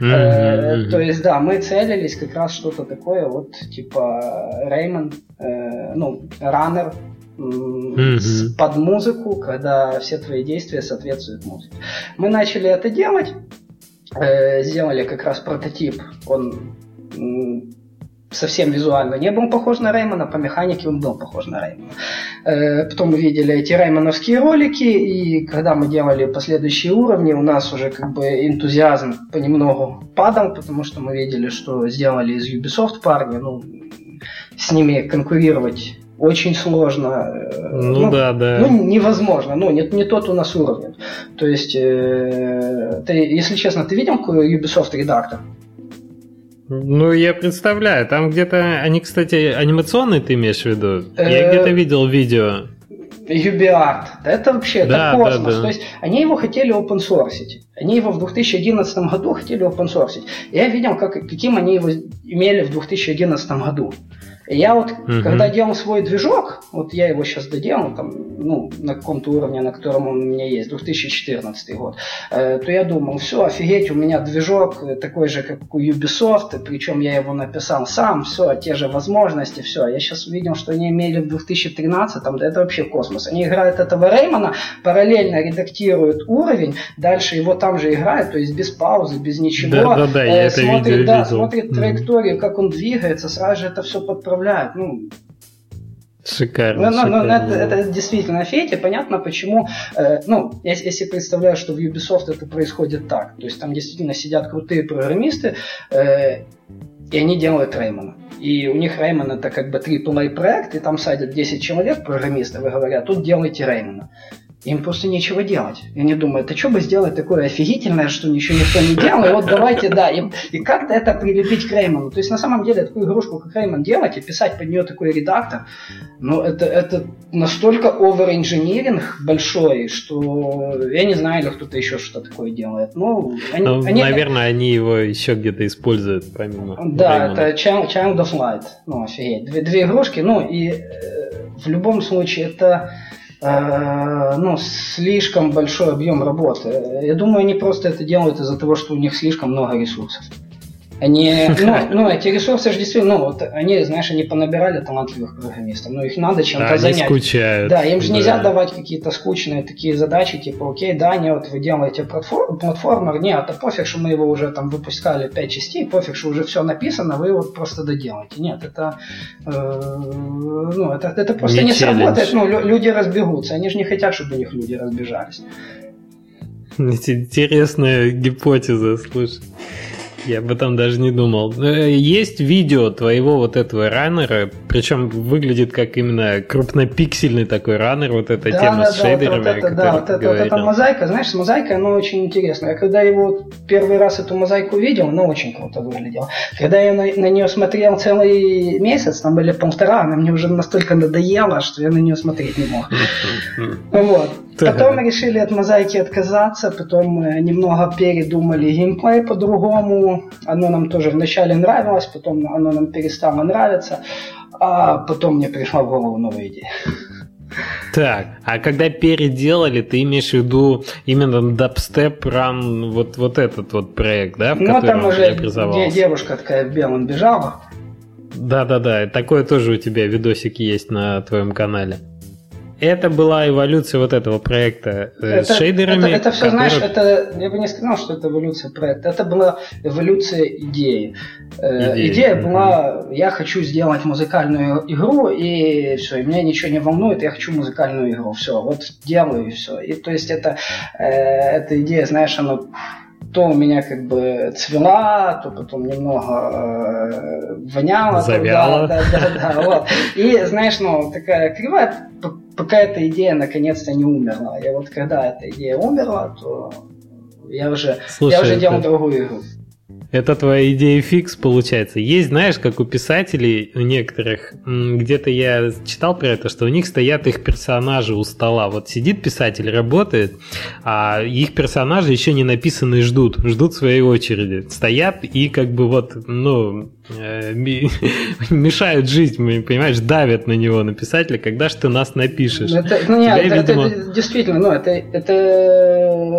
Mm-hmm. Э, то есть, да, мы целились как раз что-то такое, вот типа Реймон, э, ну, раннер mm-hmm. под музыку, когда все твои действия соответствуют музыке. Мы начали это делать, э, сделали как раз прототип, он совсем визуально не был похож на Реймона, по механике он был похож на Реймона. Э, потом мы видели эти реймоновские ролики, и когда мы делали последующие уровни, у нас уже как бы энтузиазм понемногу падал, потому что мы видели, что сделали из Ubisoft парни, ну, с ними конкурировать очень сложно. Э, ну, ну да, да. Ну, невозможно. Ну, не, не тот у нас уровень. То есть, э, ты, если честно, ты видел Ubisoft редактор? Ну, я представляю. Там где-то... Они, кстати, анимационные ты имеешь в виду? Я где-то видел видео. UbiArt. Это вообще да, это космос. Да, да. То есть они его хотели open source. Они его в 2011 году хотели open source. Я видел, как, каким они его имели в 2011 году. Я вот, угу. когда делал свой движок, вот я его сейчас доделал, там, ну, на каком-то уровне, на котором он у меня есть, 2014 год, э, то я думал, все, офигеть, у меня движок такой же, как у Ubisoft, причем я его написал сам, все, те же возможности, все. Я сейчас увидел, что они имели в 2013, там, да это вообще космос. Они играют этого Реймона, параллельно редактируют уровень, дальше его там же играют, то есть без паузы, без ничего. Да, да, да, э, смотрит, да, смотрит траекторию, как он двигается, сразу же это все подправляет управляют. Ну, Шикарно. Ну, шикарно. Ну, это, это действительно фетя. Понятно, почему. Э, ну, я, если представляю, что в Ubisoft это происходит так. То есть там действительно сидят крутые программисты, э, и они делают Реймона. И у них Реймон это как бы AAA проект, и там садят 10 человек программистов и говорят, тут делайте Реймона. Им просто нечего делать. И они думают, а что бы сделать такое офигительное, что ничего никто не делал, и вот давайте, да, и, и как-то это прилепить к Реймону. То есть на самом деле такую игрушку, как Реймон делать, и писать под нее такой редактор, ну это, это настолько овер-инжиниринг большой, что я не знаю, или кто-то еще что-то такое делает. Ну, они, ну, они, наверное, они его еще где-то используют, помимо Да, Реймона. это Child, Child of Light. Ну, офигеть. Две, две игрушки, ну и э, в любом случае это ну, слишком большой объем работы. Я думаю, они просто это делают из-за того, что у них слишком много ресурсов. Они, ну, ну, эти ресурсы же действительно, ну, вот они, знаешь, они понабирали талантливых программистов, но их надо чем-то да, занять. Они скучают. Да, им же да. нельзя давать какие-то скучные такие задачи, типа, окей, да, не, вот вы делаете платформ, платформер, нет, а пофиг, что мы его уже там выпускали 5 частей, пофиг, что уже все написано, вы вот просто доделаете. Нет, это, э, ну, это, это просто не, не сработает, ну, люди разбегутся, они же не хотят, чтобы у них люди разбежались. Интересная гипотеза, слушай. Я об этом даже не думал. Э, есть видео твоего вот этого раннера, причем выглядит как именно крупнопиксельный такой раннер, вот эта да, тема да, с шейдерами. Вот это, да, вот это, вот эта мозаика, знаешь, с мозаикой она очень интересная. Я когда его первый раз эту мозаику видел, она очень круто выглядела. Когда я на, на нее смотрел целый месяц, там были полтора, она мне уже настолько надоела, что я на нее смотреть не мог. Вот. Потом решили от мозаики отказаться, потом немного передумали геймплей по-другому. Оно нам тоже вначале нравилось, потом оно нам перестало нравиться, а потом мне пришла в голову новая идея. Так, а когда переделали, ты имеешь в виду именно Dubstep Run, вот, вот этот вот проект, да, в ну, там уже девушка такая в белом бежала. Да-да-да, такое тоже у тебя видосики есть на твоем канале это была эволюция вот этого проекта э, это, с шейдерами. Это, это все, который... знаешь, это я бы не сказал, что это эволюция проекта. Это была эволюция идеи. Э, идея, Идея была, я хочу сделать музыкальную игру, и все, и меня ничего не волнует, я хочу музыкальную игру. Все, вот делаю и все. И то есть это, э, эта идея, знаешь, она то у меня как бы цвела, то потом немного э, воняло. Завяло. Да, да, да, да, вот. И, знаешь, ну, такая кривая, пока эта идея наконец-то не умерла. И вот когда эта идея умерла, то я уже, Слушай, я уже делал это... другую игру. Это твоя идея фикс получается. Есть, знаешь, как у писателей, у некоторых, где-то я читал про это, что у них стоят их персонажи у стола. Вот сидит писатель, работает, а их персонажи еще не написаны ждут, ждут своей очереди. Стоят и как бы вот, ну, мешают жить, понимаешь, давят на него, на писателя, когда же ты нас напишешь. Это, ну, нет, Тебя, это, видимо... это действительно, ну, это, это,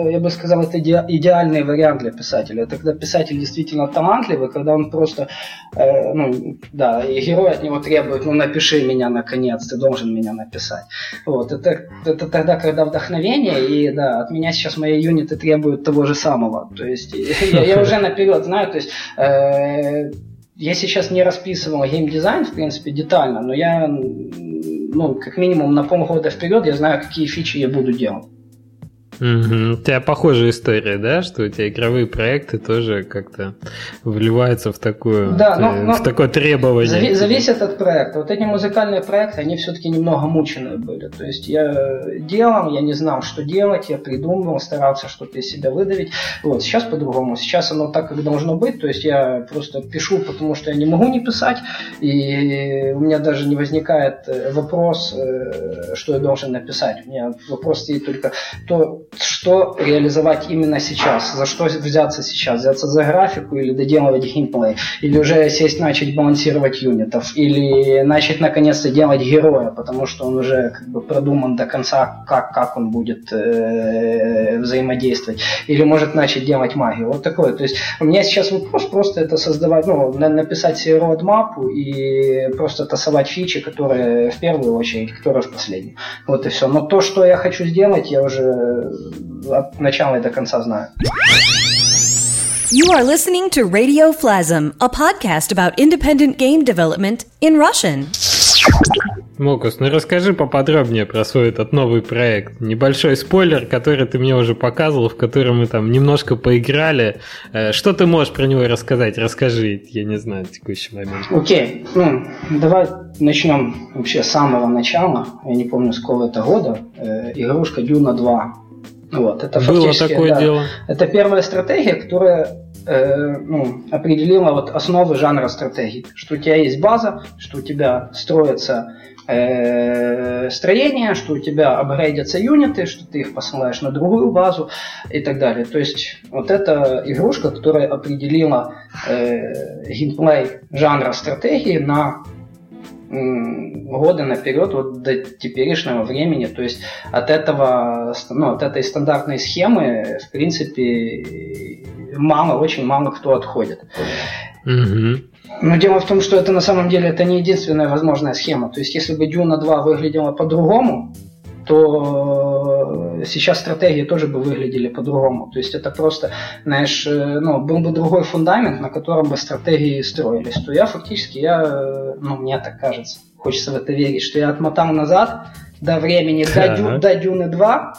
я бы сказал, это идеальный вариант для писателя. Это когда писатель действительно талантливый, когда он просто, э, ну, да, и герой от него требует, ну, напиши меня наконец, ты должен меня написать. Вот, это, это тогда, когда вдохновение, и, да, от меня сейчас мои юниты требуют того же самого. То есть, я, я уже наперед знаю, то есть, э, я сейчас не расписывал геймдизайн, в принципе, детально, но я, ну, как минимум на полгода вперед я знаю, какие фичи я буду делать. Угу. У тебя похожая история, да, что у тебя игровые проекты тоже как-то вливаются в такую, да, но, но в такое требование. Зави- зависит от проекта. Вот эти музыкальные проекты, они все-таки немного мученые были. То есть я делал, я не знал, что делать, я придумывал, старался что-то из себя выдавить. Вот сейчас по-другому. Сейчас оно так, как должно быть. То есть я просто пишу, потому что я не могу не писать, и у меня даже не возникает э, вопрос, э, что я должен написать. У меня вопрос стоит только то, что реализовать именно сейчас, за что взяться сейчас, взяться за графику или доделывать геймплей, или уже сесть начать балансировать юнитов, или начать наконец-то делать героя, потому что он уже как бы продуман до конца, как, как он будет э, взаимодействовать, или может начать делать магию. Вот такое. То есть у меня сейчас вопрос просто это создавать, ну, написать себе родмапу и просто тасовать фичи, которые в первую очередь, которые в последнюю. Вот и все. Но то, что я хочу сделать, я уже от начала и до конца знаю. You are listening to Radio Flasm, a podcast about independent game development in Russian. Мокус, ну расскажи поподробнее про свой этот новый проект. Небольшой спойлер, который ты мне уже показывал, в котором мы там немножко поиграли. Э, что ты можешь про него рассказать? Расскажи, я не знаю, в текущий момент. Окей, okay. ну, давай начнем вообще с самого начала. Я не помню, с какого это года. Э, игрушка Дюна 2. Вот, это Было такое да, дело. Это первая стратегия, которая э, ну, определила вот основы жанра стратегий. Что у тебя есть база, что у тебя строится э, строение, что у тебя апгрейдятся юниты, что ты их посылаешь на другую базу и так далее. То есть вот эта игрушка, которая определила э, геймплей жанра стратегии на годы наперед, вот до теперешнего времени. То есть от этого, ну, от этой стандартной схемы, в принципе, мало, очень мало кто отходит. Угу. Но дело в том, что это на самом деле это не единственная возможная схема. То есть если бы Дюна 2 выглядела по-другому, то сейчас стратегии тоже бы выглядели по-другому. То есть это просто, знаешь, ну, был бы другой фундамент, на котором бы стратегии строились. То я фактически, я, ну, мне так кажется, хочется в это верить, что я отмотал назад до времени, до, Дю, до Дюны 2,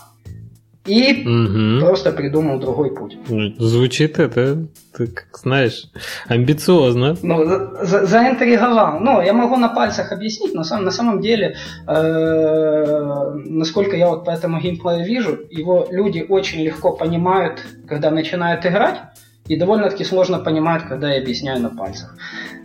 и угу. просто придумал другой путь. Звучит это, ты как знаешь, амбициозно. Ну, за, заинтриговал. Ну, я могу на пальцах объяснить, но сам, на самом деле, э, насколько я вот по этому геймплею вижу, его люди очень легко понимают, когда начинают играть, и довольно-таки сложно понимать, когда я объясняю на пальцах.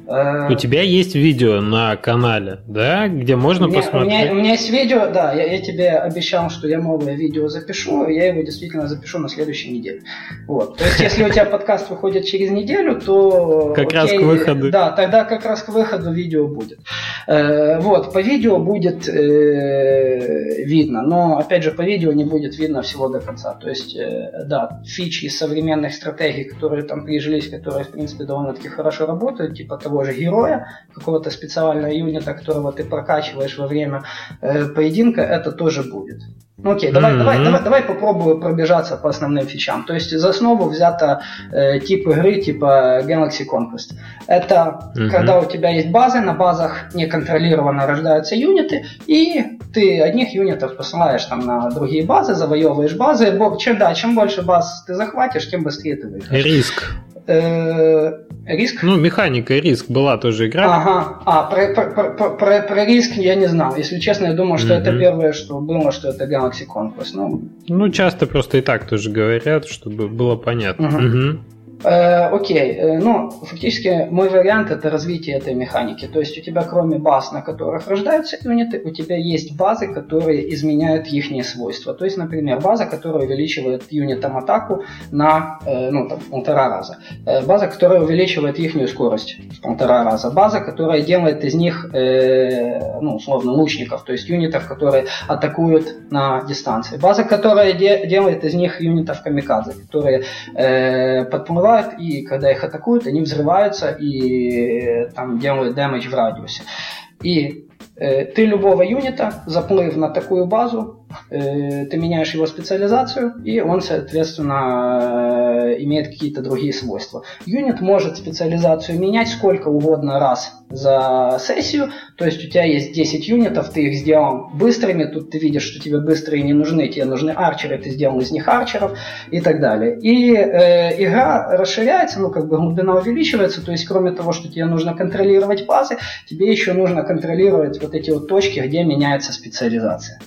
У тебя есть видео на канале, да, где можно у меня, посмотреть? У меня, у меня есть видео, да, я, я тебе обещал, что я новое видео запишу, и я его действительно запишу на следующей неделе. Вот. То есть, если у тебя подкаст выходит через неделю, то... Как раз к выходу. Да, тогда как раз к выходу видео будет. Э, вот, по видео будет э, видно, но, опять же, по видео не будет видно всего до конца. То есть, э, да, фичи современных стратегий, которые там прижились, которые, в принципе, довольно-таки хорошо работают, типа того, того же героя, какого-то специального юнита, которого ты прокачиваешь во время э, поединка, это тоже будет. Ну окей, давай, mm-hmm. давай, давай, давай попробую пробежаться по основным фичам. То есть за основу взято э, тип игры типа Galaxy Conquest. Это mm-hmm. когда у тебя есть базы, на базах неконтролированно рождаются юниты, и ты одних юнитов посылаешь там на другие базы, завоевываешь базы. Чем, да, чем больше баз ты захватишь, тем быстрее ты выиграешь. Риск. Э, риск? Ну, механика риск была тоже игра. Ага, а, про, про, про, про, про риск я не знал. Если честно, я думал, что mm-hmm. это первое, что было, что это Galaxy Conquest. Ну, ну часто просто и так тоже говорят, чтобы было понятно. Угу. Э, окей, э, ну, фактически мой вариант это развитие этой механики. То есть у тебя кроме баз, на которых рождаются юниты, у тебя есть базы, которые изменяют их свойства. То есть, например, база, которая увеличивает юнитам атаку на э, ну, там, полтора раза. Э, база, которая увеличивает их скорость в полтора раза. База, которая делает из них, э, ну, условно, лучников, то есть юнитов, которые атакуют на дистанции. База, которая де- делает из них юнитов камикадзе, которые э, подплывают убивают, и когда их атакуют, они взрываются и там делают дэмэдж в радиусе. И Э, ты любого юнита, заплыв на такую базу, ты меняешь его специализацию, и он, соответственно, имеет какие-то другие свойства. Юнит может специализацию менять сколько угодно раз за сессию, то есть у тебя есть 10 юнитов, ты их сделал быстрыми, тут ты видишь, что тебе быстрые не нужны, тебе нужны арчеры, ты сделал из них арчеров и так далее. И э, игра расширяется, ну как бы глубина увеличивается, то есть кроме того, что тебе нужно контролировать базы, тебе еще нужно контролировать вот эти вот точки, где меняется специализация.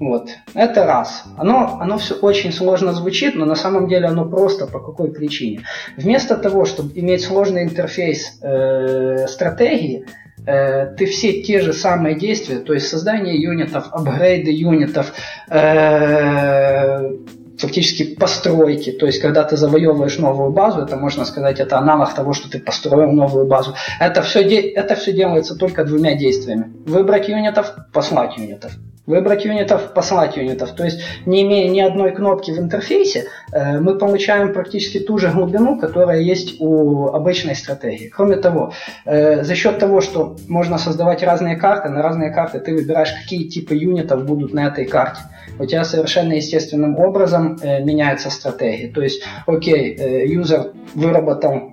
Вот. Это раз. Оно, оно все очень сложно звучит, но на самом деле оно просто по какой причине. Вместо того, чтобы иметь сложный интерфейс э, стратегии, э, ты все те же самые действия, то есть создание юнитов, апгрейды юнитов, э, фактически постройки. То есть, когда ты завоевываешь новую базу, это можно сказать, это аналог того, что ты построил новую базу. Это все, это все делается только двумя действиями. Выбрать юнитов, послать юнитов. Выбрать юнитов, послать юнитов. То есть, не имея ни одной кнопки в интерфейсе, э, мы получаем практически ту же глубину, которая есть у обычной стратегии. Кроме того, э, за счет того, что можно создавать разные карты, на разные карты ты выбираешь, какие типы юнитов будут на этой карте у тебя совершенно естественным образом э, меняется стратегия. То есть, окей, юзер выработал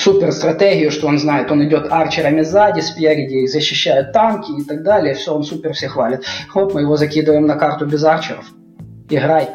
супер стратегию, что он знает, он идет арчерами сзади, спереди, защищает танки и так далее, все, он супер все хвалит. Хоп, мы его закидываем на карту без арчеров. Играй.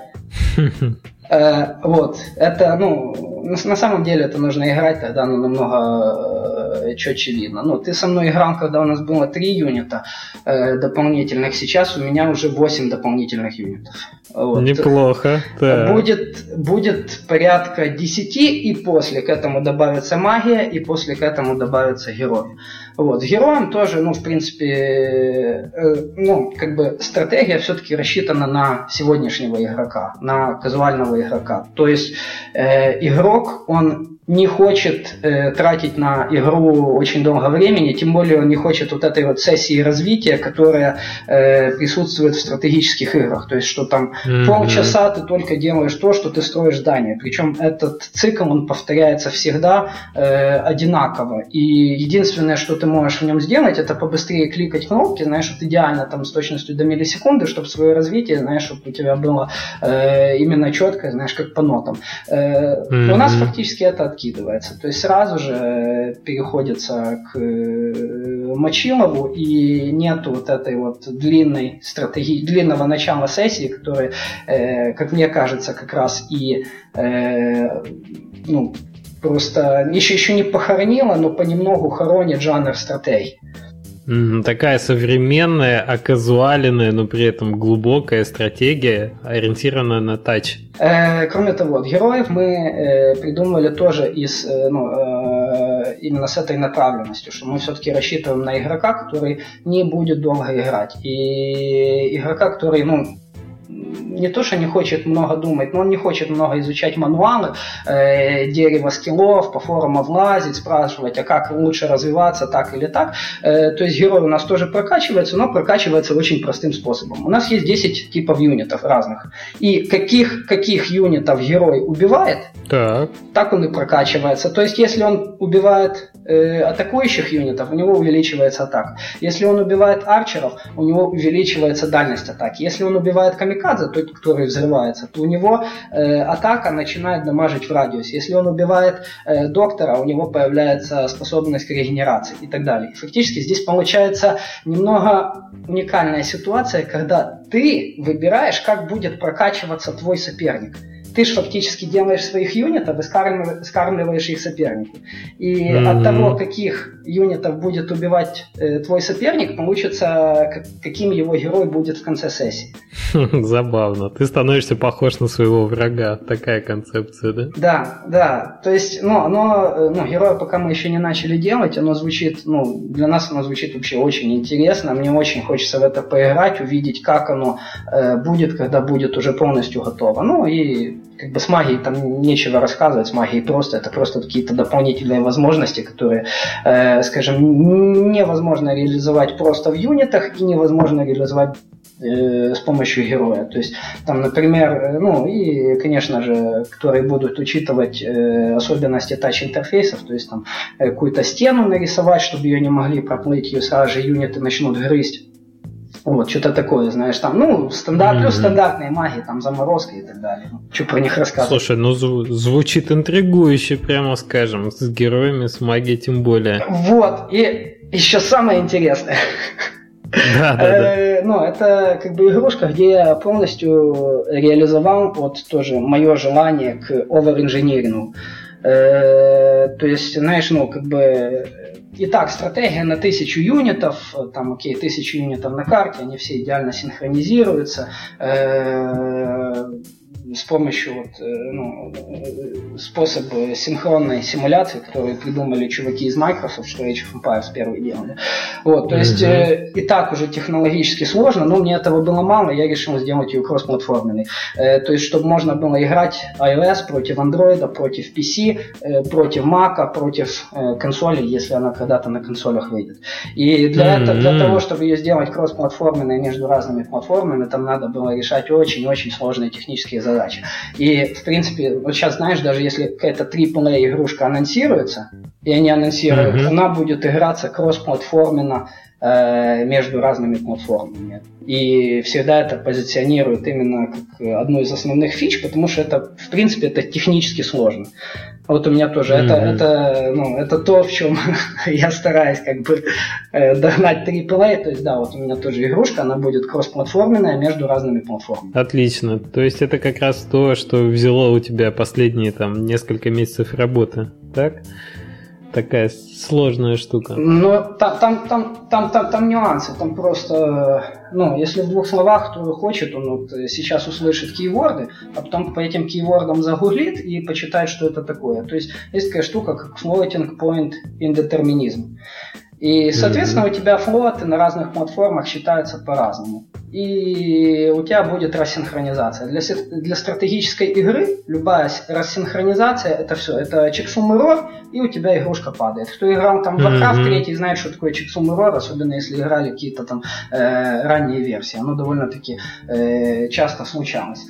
Э, вот, это, ну, на самом деле это нужно играть, тогда оно намного э, четче видно. Ну, ты со мной играл, когда у нас было три юнита э, дополнительных, сейчас у меня уже 8 дополнительных юнитов. Вот. Неплохо. Да. Будет, будет порядка 10, и после к этому добавится магия, и после к этому добавится герой. Вот. Героям тоже, ну, в принципе, э, ну, как бы стратегия все-таки рассчитана на сегодняшнего игрока, на казуального игрока. То есть э, игрок, он не хочет э, тратить на игру очень долго времени, тем более он не хочет вот этой вот сессии развития, которая э, присутствует в стратегических играх. То есть, что там mm-hmm. полчаса ты только делаешь то, что ты строишь здание. Причем этот цикл, он повторяется всегда э, одинаково. И единственное, что ты можешь в нем сделать, это побыстрее кликать кнопки, знаешь, вот идеально там с точностью до миллисекунды, чтобы свое развитие, знаешь, чтобы у тебя было э, именно четкое, знаешь, как по нотам. Э, mm-hmm. У нас фактически это откидывается. То есть сразу же переходится к э, Мочилову и нету вот этой вот длинной стратегии, длинного начала сессии, которая, э, как мне кажется, как раз и э, ну, просто еще, еще не похоронила, но понемногу хоронит жанр стратегий. Такая современная, оказуаленная, но при этом глубокая стратегия, ориентированная на тач. Э, кроме того, героев мы э, придумывали тоже из, э, ну, э, именно с этой направленностью, что мы все-таки рассчитываем на игрока, который не будет долго играть. И игрока, который ну, не то, что не хочет много думать, но он не хочет много изучать мануалы, э, дерево скиллов, по форумам влазить, спрашивать, а как лучше развиваться, так или так. Э, то есть герой у нас тоже прокачивается, но прокачивается очень простым способом. У нас есть 10 типов юнитов разных. И каких, каких юнитов герой убивает, так. так он и прокачивается. То есть если он убивает э, атакующих юнитов, у него увеличивается атака. Если он убивает арчеров, у него увеличивается дальность атаки. Если он убивает камикадзе, то который взрывается, у него э, атака начинает дамажить в радиусе. Если он убивает э, доктора, у него появляется способность к регенерации и так далее. Фактически здесь получается немного уникальная ситуация, когда ты выбираешь, как будет прокачиваться твой соперник ты же фактически делаешь своих юнитов и скармливаешь их сопернику. И mm-hmm. от того, каких юнитов будет убивать э, твой соперник, получится, как, каким его герой будет в конце сессии. Забавно. Ты становишься похож на своего врага. Такая концепция, да? Да, да. То есть, ну, оно, э, ну, героя пока мы еще не начали делать, оно звучит, ну, для нас оно звучит вообще очень интересно. Мне очень хочется в это поиграть, увидеть, как оно э, будет, когда будет уже полностью готово. Ну и как бы с магией там нечего рассказывать, с магией просто, это просто какие-то дополнительные возможности, которые, э, скажем, невозможно реализовать просто в юнитах и невозможно реализовать э, с помощью героя. То есть там, например, э, ну и, конечно же, которые будут учитывать э, особенности тач-интерфейсов, то есть там э, какую-то стену нарисовать, чтобы ее не могли проплыть, ее сразу же юниты начнут грызть. Вот, что-то такое, знаешь, там, ну, стандарт, mm-hmm. плюс стандартные магии, там, заморозка и так далее. Ну, что про них рассказывать? Слушай, ну, зв- звучит интригующе, прямо скажем, с героями, с магией тем более. Вот, и еще самое интересное. Да, да, да. Э, ну, это как бы игрушка, где я полностью реализовал вот тоже мое желание к овер-инженерингу. Э, то есть, знаешь, ну, как бы Итак, стратегия на тысячу юнитов, там, окей, тысячу юнитов на карте, они все идеально синхронизируются. Э, с помощью вот, э, ну, э, способа синхронной симуляции, которую придумали чуваки из Microsoft, что Age of Empires первый делали. Вот, то mm-hmm. есть э, и так уже технологически сложно, но мне этого было мало, я решил сделать ее кроссплатформенной. Э, то есть, чтобы можно было играть iOS против Android, против PC, э, против Mac, против э, консоли, если она когда-то на консолях выйдет. И для, mm-hmm. этого, для того, чтобы ее сделать кроссплатформенной между разными платформами, там надо было решать очень-очень сложные технические задачи задача. И, в принципе, вот сейчас, знаешь, даже если какая-то AAA игрушка анонсируется, и они анонсируют, mm-hmm. она будет играться кроссплатформенно э, между разными платформами. И всегда это позиционируют именно как одну из основных фич, потому что это, в принципе, это технически сложно. Вот у меня тоже mm-hmm. это, это, ну, это то, в чем я стараюсь как бы э, догнать AAA. То есть, да, вот у меня тоже игрушка, она будет кроссплатформенная между разными платформами. Отлично. То есть это как раз то, что взяло у тебя последние там несколько месяцев работы, так? Такая сложная штука. Ну, там, там, там, там, там, там нюансы. Там просто, ну, если в двух словах, кто хочет, он вот сейчас услышит кейворды, а потом по этим кейвордам загуглит и почитает, что это такое. То есть есть такая штука, как floating point indeterminism. И, соответственно, mm-hmm. у тебя флоты на разных платформах считаются по-разному. И у тебя будет рассинхронизация. Для, для стратегической игры любая рассинхронизация это все. Это checksum error, и у тебя игрушка падает. Кто играл там в Warcraft mm-hmm. 3, знает, что такое checksum error, особенно если играли какие-то там э, ранние версии. Оно довольно-таки э, часто случалось.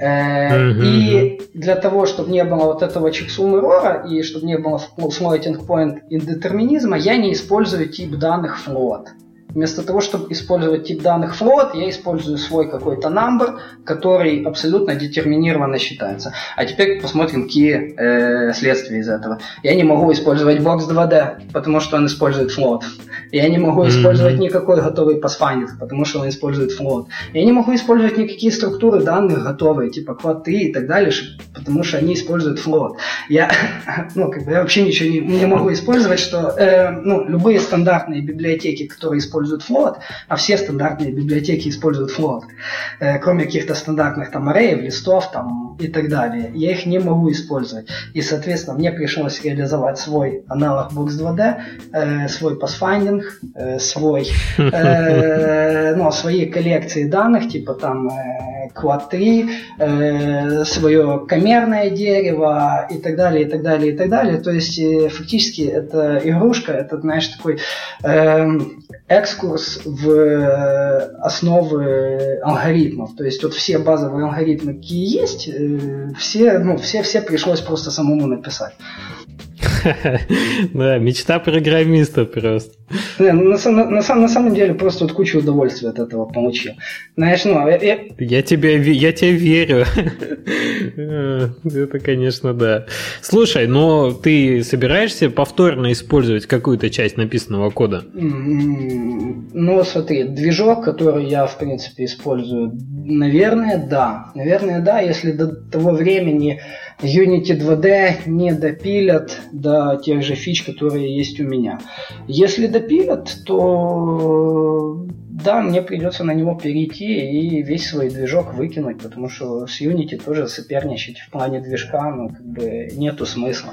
Mm-hmm. И для того, чтобы не было вот этого чексум эррора и чтобы не было floating point индетерминизма, я не использую тип данных float. Вместо того, чтобы использовать тип данных float, я использую свой какой-то number, который абсолютно детерминированно считается. А теперь посмотрим, какие э, следствия из этого. Я не могу использовать box 2D, потому что он использует float. Я не могу mm-hmm. использовать никакой готовый pathfinder, потому что он использует float. Я не могу использовать никакие структуры данных готовые, типа 3 и так далее, потому что они используют float. Я, ну, как бы я вообще ничего не, не могу использовать, что э, ну, любые стандартные библиотеки, которые используют используют float, а все стандартные библиотеки используют float, э, кроме каких-то стандартных там array, листов там и так далее. Я их не могу использовать. И, соответственно, мне пришлось реализовать свой аналог Box2D, э, свой pathfinding, э, свой, ну, свои коллекции данных, типа там э, Quad 3, э, свое камерное дерево и так далее, и так далее, и так далее. То есть, фактически, это игрушка, это, знаешь, такой э, экскурс в э, основы алгоритмов. То есть вот все базовые алгоритмы, какие есть, э, все, ну, все, все пришлось просто самому написать. Да, мечта программиста просто. На, на, на, на самом деле просто вот кучу удовольствия от этого получил. Знаешь, ну, я, я... я, тебе, я тебе верю. Это, конечно, да. Слушай, но ты собираешься повторно использовать какую-то часть написанного кода? Ну, смотри, движок, который я, в принципе, использую, наверное, да. Наверное, да, если до того времени Unity 2D не допилят до тех же фич, которые есть у меня. Если допилят, то да, мне придется на него перейти и весь свой движок выкинуть, потому что с Unity тоже соперничать в плане движка, ну, как бы нету смысла.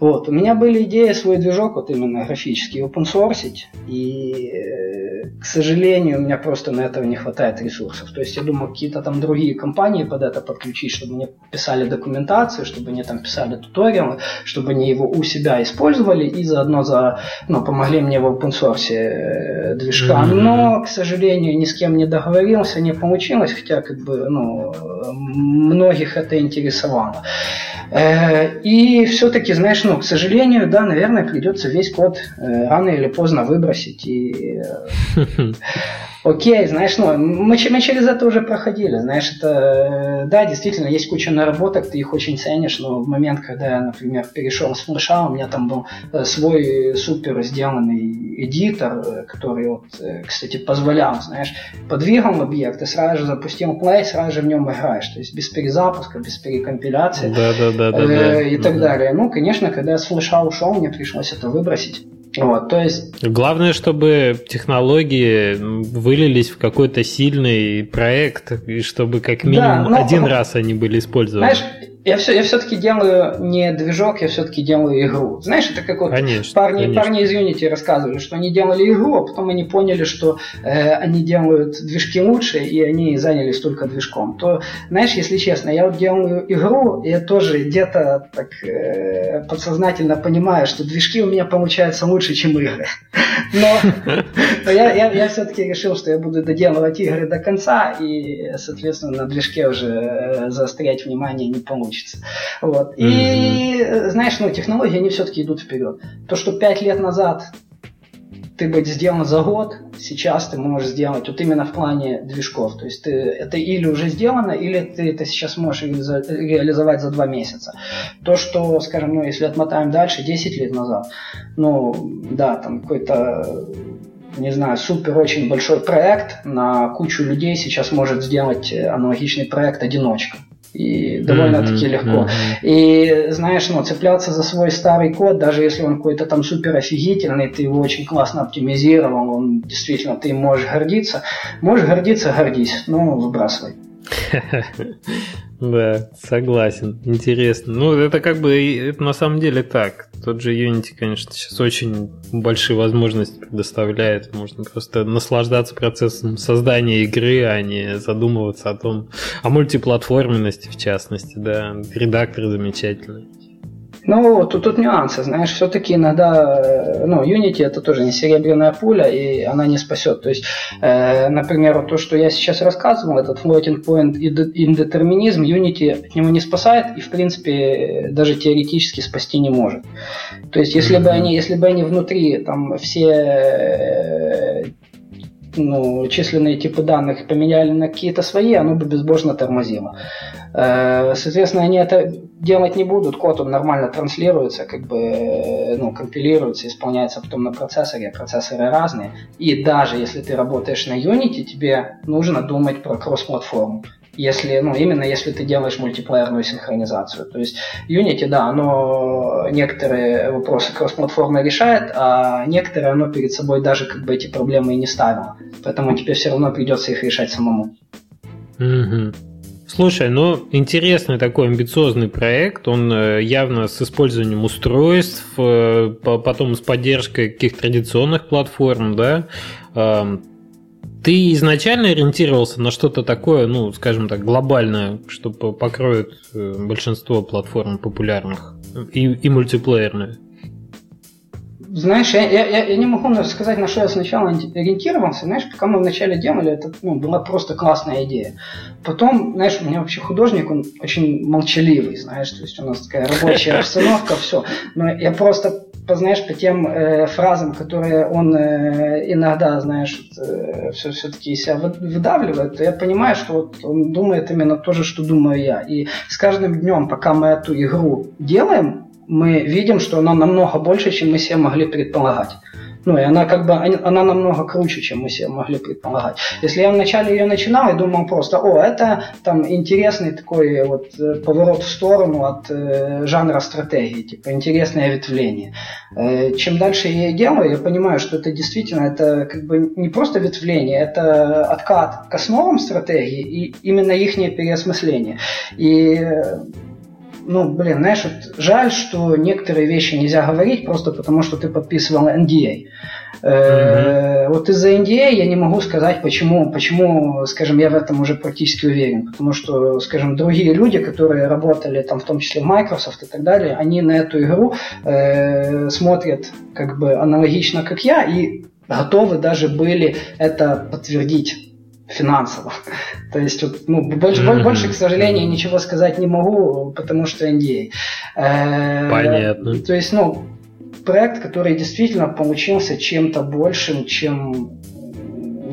Вот, у меня были идеи свой движок, вот именно графический, open source, и к сожалению, у меня просто на этого не хватает ресурсов. То есть я думаю, какие-то там другие компании под это подключить, чтобы мне писали документацию, чтобы мне там писали туториалы, чтобы они его у себя использовали и заодно за, ну, помогли мне в open source э, движка. Mm-hmm. Но, к сожалению, ни с кем не договорился, не получилось, хотя как бы, ну, многих это интересовало. Э, и все-таки, знаешь, ну, к сожалению, да, наверное, придется весь код э, рано или поздно выбросить. И Окей, знаешь, ну, мы, мы через это уже проходили, знаешь, это, да, действительно, есть куча наработок, ты их очень ценишь, но в момент, когда я, например, перешел с флеша, у меня там был э, свой супер сделанный эдитор, э, который, вот, э, кстати, позволял, знаешь, подвигал объект и сразу же запустил play, сразу же в нем играешь, то есть без перезапуска, без перекомпиляции да, да, да, да, да. и так далее. Ну, конечно, когда я с флеша ушел, мне пришлось это выбросить. Вот, то есть... Главное, чтобы технологии вылились в какой-то сильный проект, и чтобы как минимум да, но... один раз они были использованы. Знаешь, я, все, я все-таки делаю не движок, я все-таки делаю игру. Знаешь, это как вот конечно, парни, конечно. парни из Unity рассказывали, что они делали игру, а потом они поняли, что э, они делают движки лучше, и они занялись только движком. То, знаешь, если честно, я вот делаю игру, и я тоже где-то так э, подсознательно понимаю, что движки у меня получаются лучше, чем игры. Но, я, все-таки решил, что я буду доделывать игры до конца, и, соответственно, на движке уже э, заострять внимание не получится получится. Вот. И, mm-hmm. знаешь, ну, технологии, они все-таки идут вперед. То, что пять лет назад ты быть сделан за год, сейчас ты можешь сделать вот именно в плане движков. То есть ты, это или уже сделано, или ты это сейчас можешь реализовать за два месяца. То, что, скажем, ну, если отмотаем дальше, 10 лет назад, ну, да, там какой-то не знаю, супер очень большой проект на кучу людей сейчас может сделать аналогичный проект одиночка и довольно-таки mm-hmm, легко. Mm-hmm. И знаешь, ну, цепляться за свой старый код, даже если он какой-то там супер офигительный, ты его очень классно оптимизировал, он действительно, ты можешь гордиться. Можешь гордиться, гордись, но выбрасывай. Да, согласен. Интересно. Ну, это как бы это на самом деле так. Тот же Unity, конечно, сейчас очень большие возможности предоставляет. Можно просто наслаждаться процессом создания игры, а не задумываться о том, о мультиплатформенности в частности, да. Редактор замечательный. Ну, тут, тут нюансы, знаешь, все-таки иногда, э, ну, Unity это тоже не серебряная пуля, и она не спасет. То есть, э, например, вот то, что я сейчас рассказывал, этот floating point индетерминизм, Unity от него не спасает и, в принципе, даже теоретически спасти не может. То есть, если mm-hmm. бы они, если бы они внутри там все э, ну, численные типы данных поменяли на какие-то свои, оно бы безбожно тормозило. Э, соответственно, они это делать не будут, код он нормально транслируется, как бы, э, ну, компилируется, исполняется потом на процессоре, процессоры разные. И даже если ты работаешь на Unity, тебе нужно думать про кросс-платформу если, ну, именно если ты делаешь мультиплеерную синхронизацию. То есть Unity, да, оно некоторые вопросы кроссплатформы решает, а некоторые оно перед собой даже как бы эти проблемы и не ставило. Поэтому тебе все равно придется их решать самому. Угу. Слушай, ну интересный такой амбициозный проект, он э, явно с использованием устройств, э, потом с поддержкой каких-то традиционных платформ, да. Ты изначально ориентировался на что-то такое, ну, скажем так, глобальное, что покроет э, большинство платформ популярных и, и мультиплеерные? Знаешь, я, я, я не могу сказать, на что я сначала ориентировался. Знаешь, пока мы вначале делали, это ну, была просто классная идея. Потом, знаешь, у меня вообще художник, он очень молчаливый, знаешь, то есть у нас такая рабочая обстановка, все. Но я просто познаешь по тем э, фразам, которые он э, иногда, знаешь, э, все, все-таки себя выдавливает, я понимаю, что вот он думает именно то же, что думаю я. И с каждым днем, пока мы эту игру делаем, мы видим, что она намного больше, чем мы себе могли предполагать. Ну, и она как бы, она намного круче, чем мы себе могли предполагать. Если я вначале ее начинал и думал просто, о, это там интересный такой вот э, поворот в сторону от э, жанра стратегии, типа интересное ветвление. Э, чем дальше я ее делаю, я понимаю, что это действительно, это как бы не просто ветвление, это откат к основам стратегии и именно их переосмысление. И ну, блин, знаешь, вот жаль, что некоторые вещи нельзя говорить просто потому, что ты подписывал NDA. Mm-hmm. Вот из-за NDA я не могу сказать, почему, почему, скажем, я в этом уже практически уверен. Потому что, скажем, другие люди, которые работали там, в том числе в Microsoft и так далее, они на эту игру э, смотрят как бы аналогично, как я, и готовы даже были это подтвердить финансово. То есть, вот, ну, больше, mm-hmm. больше, к сожалению, ничего сказать не могу, потому что NDA. Э, Понятно. То есть, ну, проект, который действительно получился чем-то большим, чем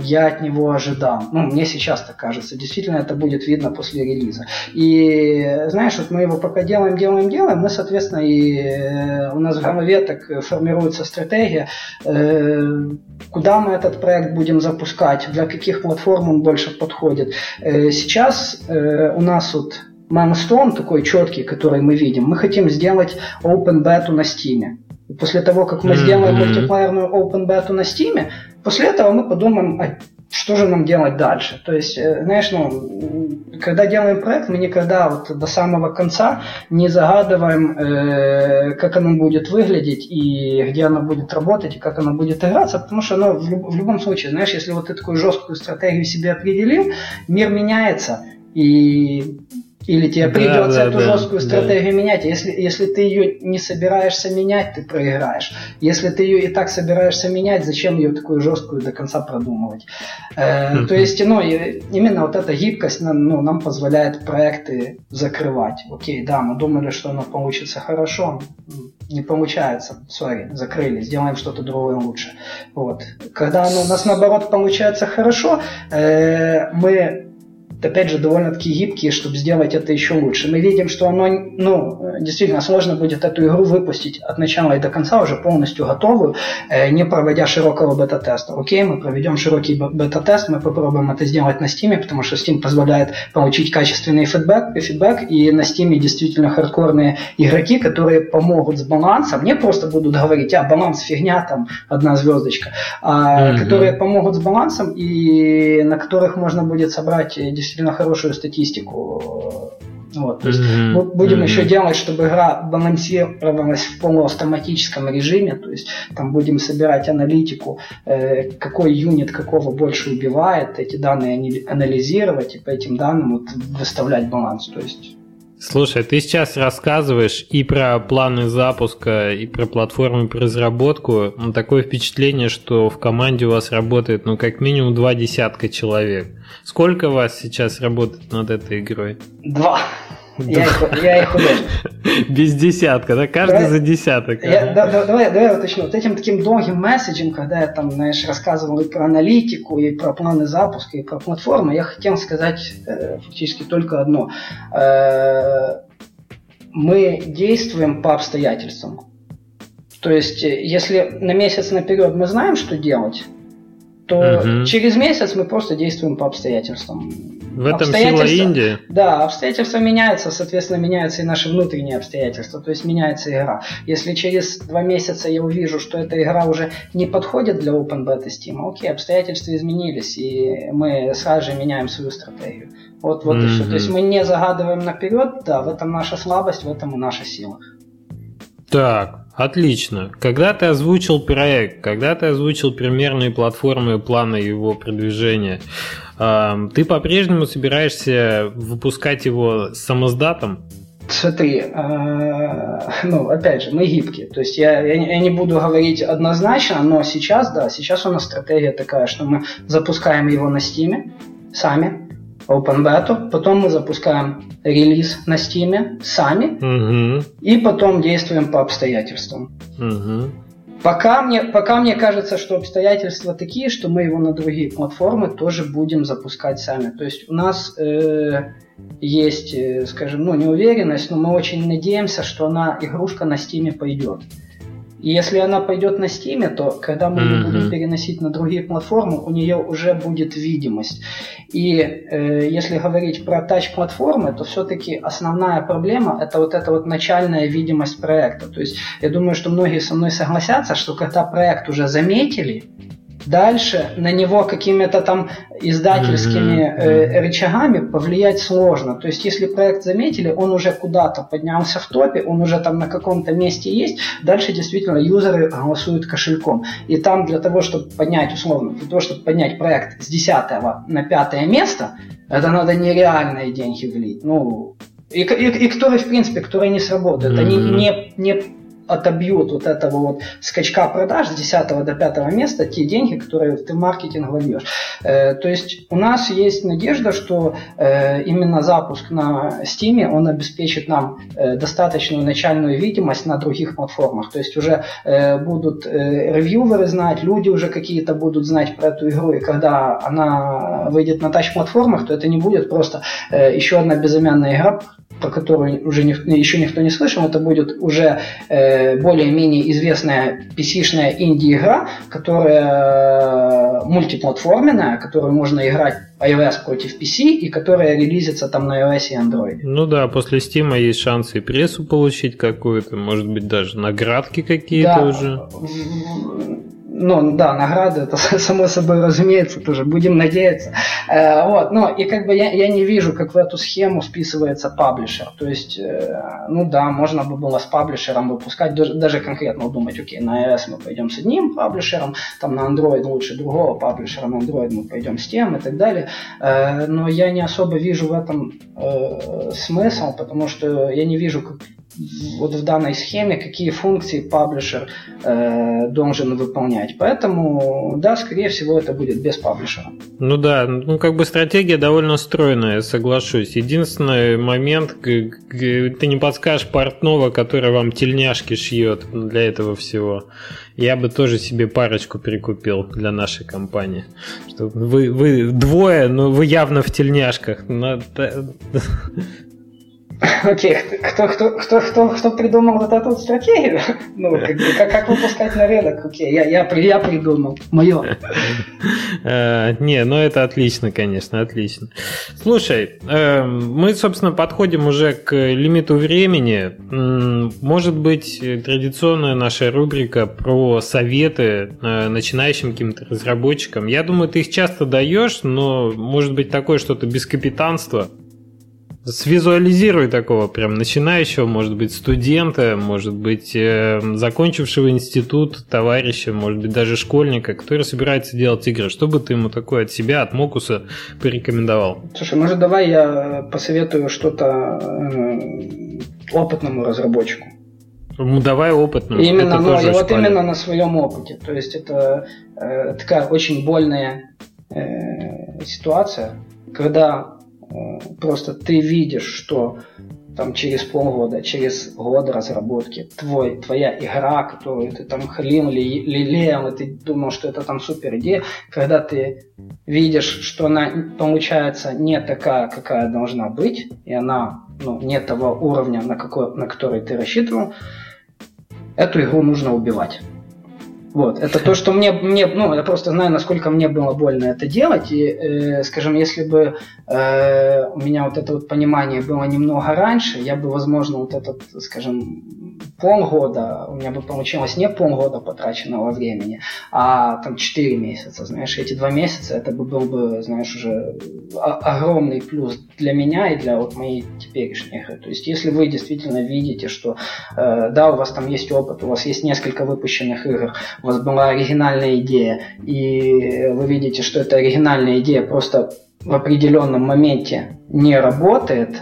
я от него ожидал. Ну, мне сейчас так кажется. Действительно, это будет видно после релиза. И, знаешь, вот мы его пока делаем, делаем, делаем, мы, соответственно, и э, у нас в голове так формируется стратегия, э, куда мы этот проект будем запускать, для каких платформ он больше подходит. Э, сейчас у нас вот milestone такой четкий, который мы видим, мы хотим сделать open beta на Steam. После того, как мы mm-hmm. сделаем мультиплеерную open beta на Steam, после этого мы подумаем, а что же нам делать дальше. То есть, э, знаешь, ну, когда делаем проект, мы никогда вот до самого конца не загадываем, э, как оно будет выглядеть и где оно будет работать и как оно будет играться, потому что, ну, в, люб- в любом случае, знаешь, если вот ты такую жесткую стратегию себе определил, мир меняется, и или тебе да, придется да, эту да, жесткую стратегию да. менять. Если, если ты ее не собираешься менять, ты проиграешь. Если ты ее и так собираешься менять, зачем ее такую жесткую до конца продумывать? Э, то есть, ну, именно вот эта гибкость нам, ну, нам позволяет проекты закрывать. Окей, да, мы думали, что оно получится хорошо, не получается, сори, закрыли, сделаем что-то другое лучше. Вот. Когда оно у нас наоборот получается хорошо, э, мы опять же, довольно-таки гибкие, чтобы сделать это еще лучше. Мы видим, что оно, ну, действительно сложно будет эту игру выпустить от начала и до конца уже полностью готовую, э, не проводя широкого бета-теста. Окей, мы проведем широкий бета-тест, мы попробуем это сделать на Steam, потому что Steam позволяет получить качественный фидбэк, фидбэк и на Steam действительно хардкорные игроки, которые помогут с балансом, не просто будут говорить, а, баланс фигня, там, одна звездочка, а, mm-hmm. которые помогут с балансом и на которых можно будет собрать действительно действительно хорошую статистику. Вот, то есть mm-hmm. мы будем mm-hmm. еще делать, чтобы игра балансировалась в полуавтоматическом режиме, то есть там будем собирать аналитику, э, какой юнит какого больше убивает, эти данные анализировать и по этим данным вот, выставлять баланс. То есть Слушай, ты сейчас рассказываешь и про планы запуска, и про платформу по разработку. Ну, такое впечатление, что в команде у вас работает, ну, как минимум два десятка человек. Сколько вас сейчас работает над этой игрой? Два. Я их, я их. Без десятка, да? Каждый давай, за десяток. Я, да, да, давай, давай уточню. Вот этим таким долгим месседжем, когда я там, знаешь, рассказывал и про аналитику, и про планы запуска, и про платформы, я хотел сказать э, фактически только одно. Э, мы действуем по обстоятельствам. То есть, э, если на месяц наперед мы знаем, что делать, то угу. через месяц мы просто действуем по обстоятельствам. В этом сила Индии? Да, обстоятельства меняются, соответственно, меняются и наши внутренние обстоятельства, то есть меняется игра. Если через два месяца я увижу, что эта игра уже не подходит для Open Beta Steam, окей, обстоятельства изменились, и мы сразу же меняем свою стратегию. Вот, вот mm-hmm. и все. То есть мы не загадываем наперед, да, в этом наша слабость, в этом и наша сила. Так, Отлично. Когда ты озвучил проект, когда ты озвучил примерные платформы и планы его продвижения, ты по-прежнему собираешься выпускать его самоздатом? Смотри, э, ну, опять же, мы гибкие. То есть я, я, я не буду говорить однозначно, но сейчас, да, сейчас у нас стратегия такая, что мы запускаем его на Steam сами, Open Beta, потом мы запускаем релиз на Steam сами, угу. и потом действуем по обстоятельствам. Угу. Пока мне, пока мне кажется, что обстоятельства такие, что мы его на другие платформы тоже будем запускать сами. То есть у нас э, есть, э, скажем, ну, неуверенность, но мы очень надеемся, что она, игрушка на Steam пойдет. И если она пойдет на Steam, то когда мы ее mm-hmm. будем переносить на другие платформы, у нее уже будет видимость. И э, если говорить про тач-платформы, то все-таки основная проблема это вот эта вот начальная видимость проекта. То есть я думаю, что многие со мной согласятся, что когда проект уже заметили, Дальше на него какими-то там издательскими э, рычагами повлиять сложно. То есть, если проект заметили, он уже куда-то поднялся в топе, он уже там на каком-то месте есть, дальше действительно юзеры голосуют кошельком. И там для того, чтобы поднять, условно, для того, чтобы поднять проект с 10 на 5 место, это надо нереальные деньги влить. Ну, и, и, и которые, в принципе, которые не сработают. Mm-hmm. Они не, не отобьют вот этого вот скачка продаж с 10 до 5 места те деньги, которые ты в маркетинг вольешь. Э, то есть у нас есть надежда, что э, именно запуск на Steam, он обеспечит нам э, достаточную начальную видимость на других платформах. То есть уже э, будут э, ревьюверы знать, люди уже какие-то будут знать про эту игру, и когда она выйдет на тач-платформах, то это не будет просто э, еще одна безымянная игра, про которую уже не, еще никто не слышал, это будет уже э, более-менее известная PC-шная инди-игра, которая мультиплатформенная, которую можно играть iOS против PC и которая релизится там на iOS и Android. Ну да, после Steam есть шансы и прессу получить какую-то, может быть даже наградки какие-то да. уже ну, да, награды, это само собой разумеется, тоже будем надеяться. Э, вот, но и как бы я, я не вижу, как в эту схему списывается паблишер. То есть, э, ну да, можно бы было с паблишером выпускать, даже, даже конкретно думать, окей, на iOS мы пойдем с одним паблишером, там на Android лучше другого паблишера, на Android мы пойдем с тем и так далее. Э, но я не особо вижу в этом э, смысл, потому что я не вижу, как, вот в данной схеме, какие функции паблишер э, должен выполнять. Поэтому, да, скорее всего, это будет без паблишера. Ну да, ну как бы стратегия довольно стройная, соглашусь. Единственный момент, ты не подскажешь портного, который вам тельняшки шьет для этого всего. Я бы тоже себе парочку прикупил для нашей компании. Вы, вы двое, но вы явно в тельняшках. Окей, кто, кто, кто, кто, кто придумал вот эту стратегию? Ну, как, как, как выпускать на рынок? Окей, я, я, я придумал. Мое. Э, не, ну это отлично, конечно, отлично. Слушай, эм, мы, собственно, подходим уже к лимиту времени. Может быть, традиционная наша рубрика про советы э, начинающим каким-то разработчикам. Я думаю, ты их часто даешь, но может быть такое что-то без капитанства. Свизуализируй такого прям начинающего, может быть, студента, может быть, э, закончившего институт товарища, может быть, даже школьника, который собирается делать игры. Что бы ты ему такое от себя, от Мокуса порекомендовал? Слушай, может, давай я посоветую что-то э, опытному разработчику. Ну, давай опытному. Именно, ну, и вот именно на своем опыте. То есть это э, такая очень больная э, ситуация, когда просто ты видишь, что там через полгода, через год разработки твой, твоя игра, которую ты там халил, лелеял, и ты думал, что это там супер идея, когда ты видишь, что она получается не такая, какая должна быть, и она ну, не того уровня, на, какой, на который ты рассчитывал, эту игру нужно убивать. Вот, это то, что мне, мне, ну, я просто знаю, насколько мне было больно это делать, и, э, скажем, если бы э, у меня вот это вот понимание было немного раньше, я бы, возможно, вот этот, скажем, полгода, у меня бы получилось не полгода потраченного времени, а там 4 месяца, знаешь, эти два месяца, это бы был бы, знаешь, уже огромный плюс для меня и для вот моей теперешней игры. То есть, если вы действительно видите, что, э, да, у вас там есть опыт, у вас есть несколько выпущенных игр, у вас была оригинальная идея, и вы видите, что эта оригинальная идея просто в определенном моменте не работает,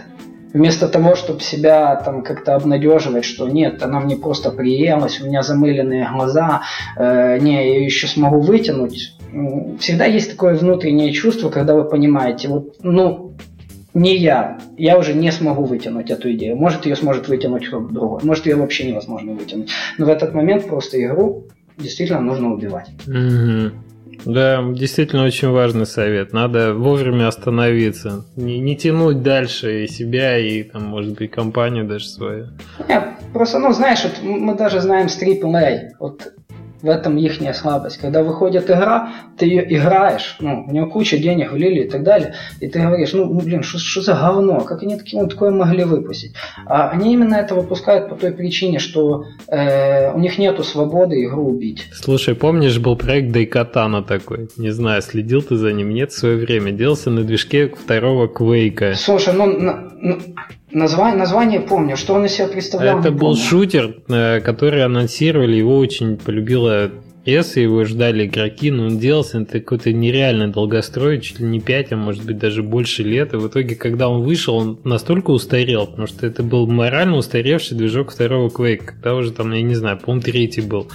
вместо того, чтобы себя там как-то обнадеживать, что нет, она мне просто приелась, у меня замыленные глаза, э, не, я еще смогу вытянуть. Всегда есть такое внутреннее чувство, когда вы понимаете, вот, ну, не я, я уже не смогу вытянуть эту идею. Может, ее сможет вытянуть кто-то другой, может, ее вообще невозможно вытянуть. Но в этот момент просто игру действительно нужно убивать. Mm-hmm. Да, действительно очень важный совет. Надо вовремя остановиться. Не, не тянуть дальше и себя, и, там, может быть, компанию даже свою. Нет, просто, ну, знаешь, вот мы даже знаем с AAA. Вот В этом их слабость. Когда выходит игра, ты ее играешь, ну, у нее куча денег влили и так далее, и ты говоришь, ну, блин, что за говно, как они такие, ну, такое могли выпустить? А они именно это выпускают по той причине, что э, у них нету свободы игру убить. Слушай, помнишь, был проект Дайкатана такой? Не знаю, следил ты за ним? Нет, в свое время. Делался на движке второго Квейка. Слушай, ну, на, на, Название, название помню, что он из себя представлял. Это был помню. шутер, э, который анонсировали, его очень полюбила пресса, его ждали игроки, но он делался на какой-то нереально долгострой, чуть ли не 5, а может быть даже больше лет. И в итоге, когда он вышел, он настолько устарел, потому что это был морально устаревший движок второго Quake, когда уже там, я не знаю, по-моему, третий был.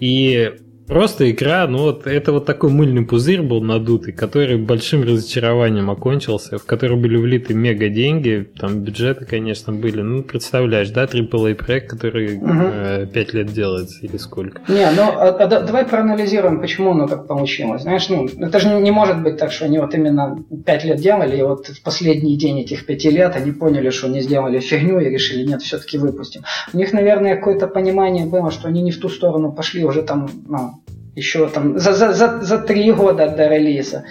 И Просто игра, ну вот это вот такой мыльный пузырь был надутый, который большим разочарованием окончился, в который были влиты мега деньги, там бюджеты, конечно, были. Ну, представляешь, да, AAA проект, который угу. э, 5 лет делается или сколько. Не, ну а, а, давай проанализируем, почему оно так получилось. Знаешь, ну, это же не может быть так, что они вот именно 5 лет делали, и вот в последний день этих 5 лет они поняли, что они сделали фигню и решили, нет, все-таки выпустим. У них, наверное, какое-то понимание было, что они не в ту сторону пошли уже там, ну, еще там за, за, за, за три года до релиза.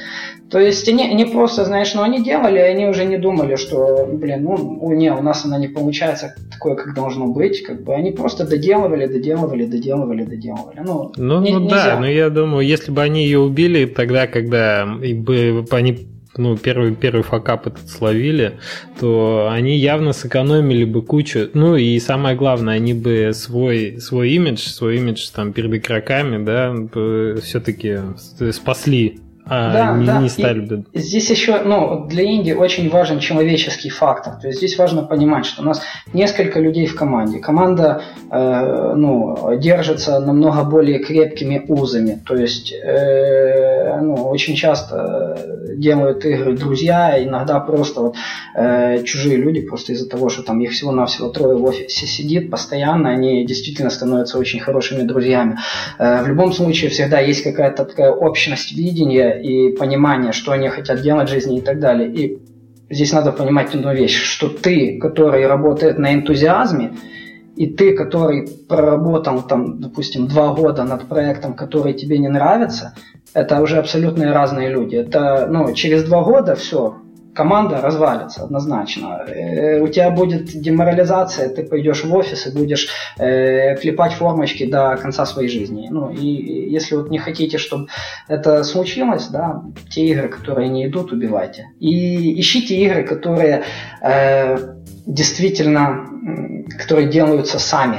То есть они, они просто, знаешь, ну они делали, они уже не думали, что, блин, ну не, у нас она не получается такое, как должно быть. Как бы они просто доделывали, доделывали, доделывали, доделывали. Ну, ну, не, ну да, но я думаю, если бы они ее убили тогда, когда бы они ну, первый, первый факап этот словили, то они явно сэкономили бы кучу. Ну, и самое главное, они бы свой, свой имидж, свой имидж там перед игроками, да, все-таки спасли а да, не, да. не стали бы. Здесь еще, ну, для Индии очень важен человеческий фактор. То есть здесь важно понимать, что у нас несколько людей в команде. Команда, э, ну, держится намного более крепкими узами. То есть, э, ну, очень часто делают игры друзья, иногда просто вот э, чужие люди, просто из-за того, что там их всего-навсего трое в офисе сидит постоянно, они действительно становятся очень хорошими друзьями. Э, в любом случае всегда есть какая-то такая общность видения и понимание, что они хотят делать в жизни и так далее. И здесь надо понимать одну вещь, что ты, который работает на энтузиазме, и ты, который проработал там, допустим, два года над проектом, который тебе не нравится, это уже абсолютно разные люди. Это, ну, через два года все, команда развалится однозначно. Э, у тебя будет деморализация, ты пойдешь в офис и будешь э, клепать формочки до конца своей жизни. Ну и если вот не хотите, чтобы это случилось, да, те игры, которые не идут, убивайте. И ищите игры, которые э, действительно, которые делаются сами.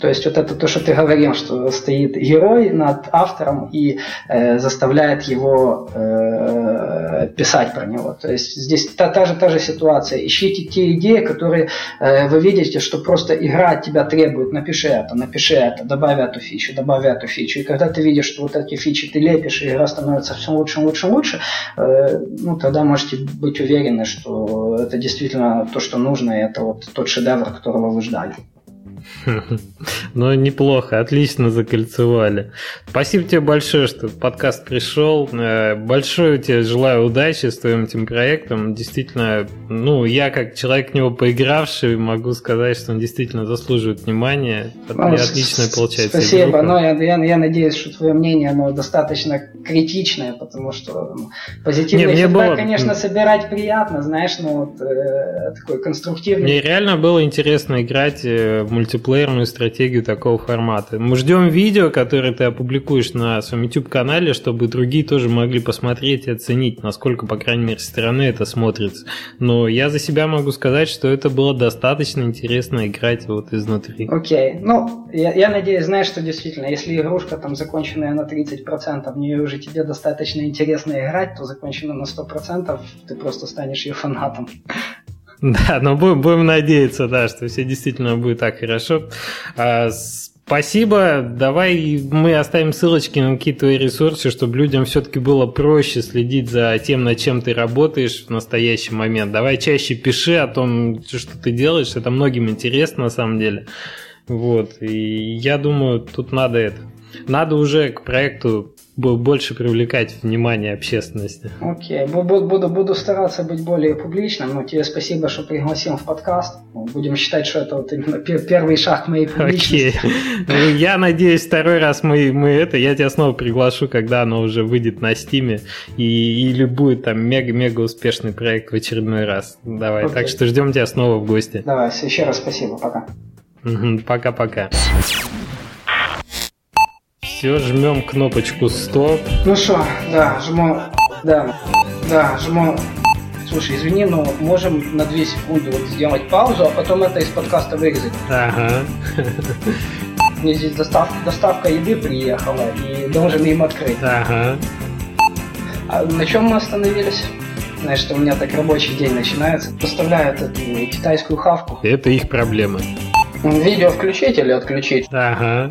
То есть вот это то, что ты говорил, что стоит герой над автором и э, заставляет его э, писать про него. То есть здесь та, та, же, та же ситуация. Ищите те идеи, которые э, вы видите, что просто игра от тебя требует. Напиши это, напиши это, добавь эту фичу, добавь эту фичу. И когда ты видишь, что вот эти фичи ты лепишь, и игра становится все лучше, лучше, лучше, э, ну тогда можете быть уверены, что это действительно то, что нужно, и это вот тот шедевр, которого вы ждали. Ну, неплохо, отлично закольцевали. Спасибо тебе большое, что подкаст пришел. Э, большое тебе желаю удачи с твоим этим проектом. Действительно, ну, я как человек в него поигравший, могу сказать, что он действительно заслуживает внимания. Ну, отлично получается. Спасибо, но я, я, я надеюсь, что твое мнение оно достаточно критичное, потому что ну, позитивный Не, фидбэк, было... конечно, собирать приятно, знаешь, ну, вот э, такой конструктивный. Мне реально было интересно играть э, в мультиплеер мультиплеерную стратегию такого формата. Мы ждем видео, которое ты опубликуешь на своем YouTube-канале, чтобы другие тоже могли посмотреть и оценить, насколько, по крайней мере, со стороны это смотрится. Но я за себя могу сказать, что это было достаточно интересно играть вот изнутри. Окей. Okay. Ну, я, я надеюсь, знаешь, что действительно, если игрушка там законченная на 30%, в нее уже тебе достаточно интересно играть, то закончена на 100%, ты просто станешь ее фанатом. Да, но будем, будем надеяться, да, что все действительно будет так хорошо. А, спасибо. Давай мы оставим ссылочки на какие-то твои ресурсы, чтобы людям все-таки было проще следить за тем, над чем ты работаешь в настоящий момент. Давай чаще пиши о том, что ты делаешь. Это многим интересно на самом деле. Вот. И я думаю, тут надо это. Надо уже к проекту больше привлекать внимание общественности. Окей, буду, буду, буду стараться быть более публичным, но тебе спасибо, что пригласил в подкаст. Будем считать, что это вот именно первый шаг к моей публичности. Окей. Ну, я надеюсь, второй раз мы, мы это, я тебя снова приглашу, когда оно уже выйдет на стиме, и, или будет там мега-мега успешный проект в очередной раз. Давай, Окей. так что ждем тебя снова в гости. Давай, еще раз спасибо, пока. Пока-пока. Все, жмем кнопочку стоп. Ну что, да, жму, да, да, жму. Слушай, извини, но можем на 2 секунды вот сделать паузу, а потом это из подкаста вырезать. Ага. Мне здесь достав, доставка еды приехала, и должен им открыть. Ага. А на чем мы остановились? Знаешь, что у меня так рабочий день начинается. Поставляют эту китайскую хавку. Это их проблема. Видео включить или отключить? Ага.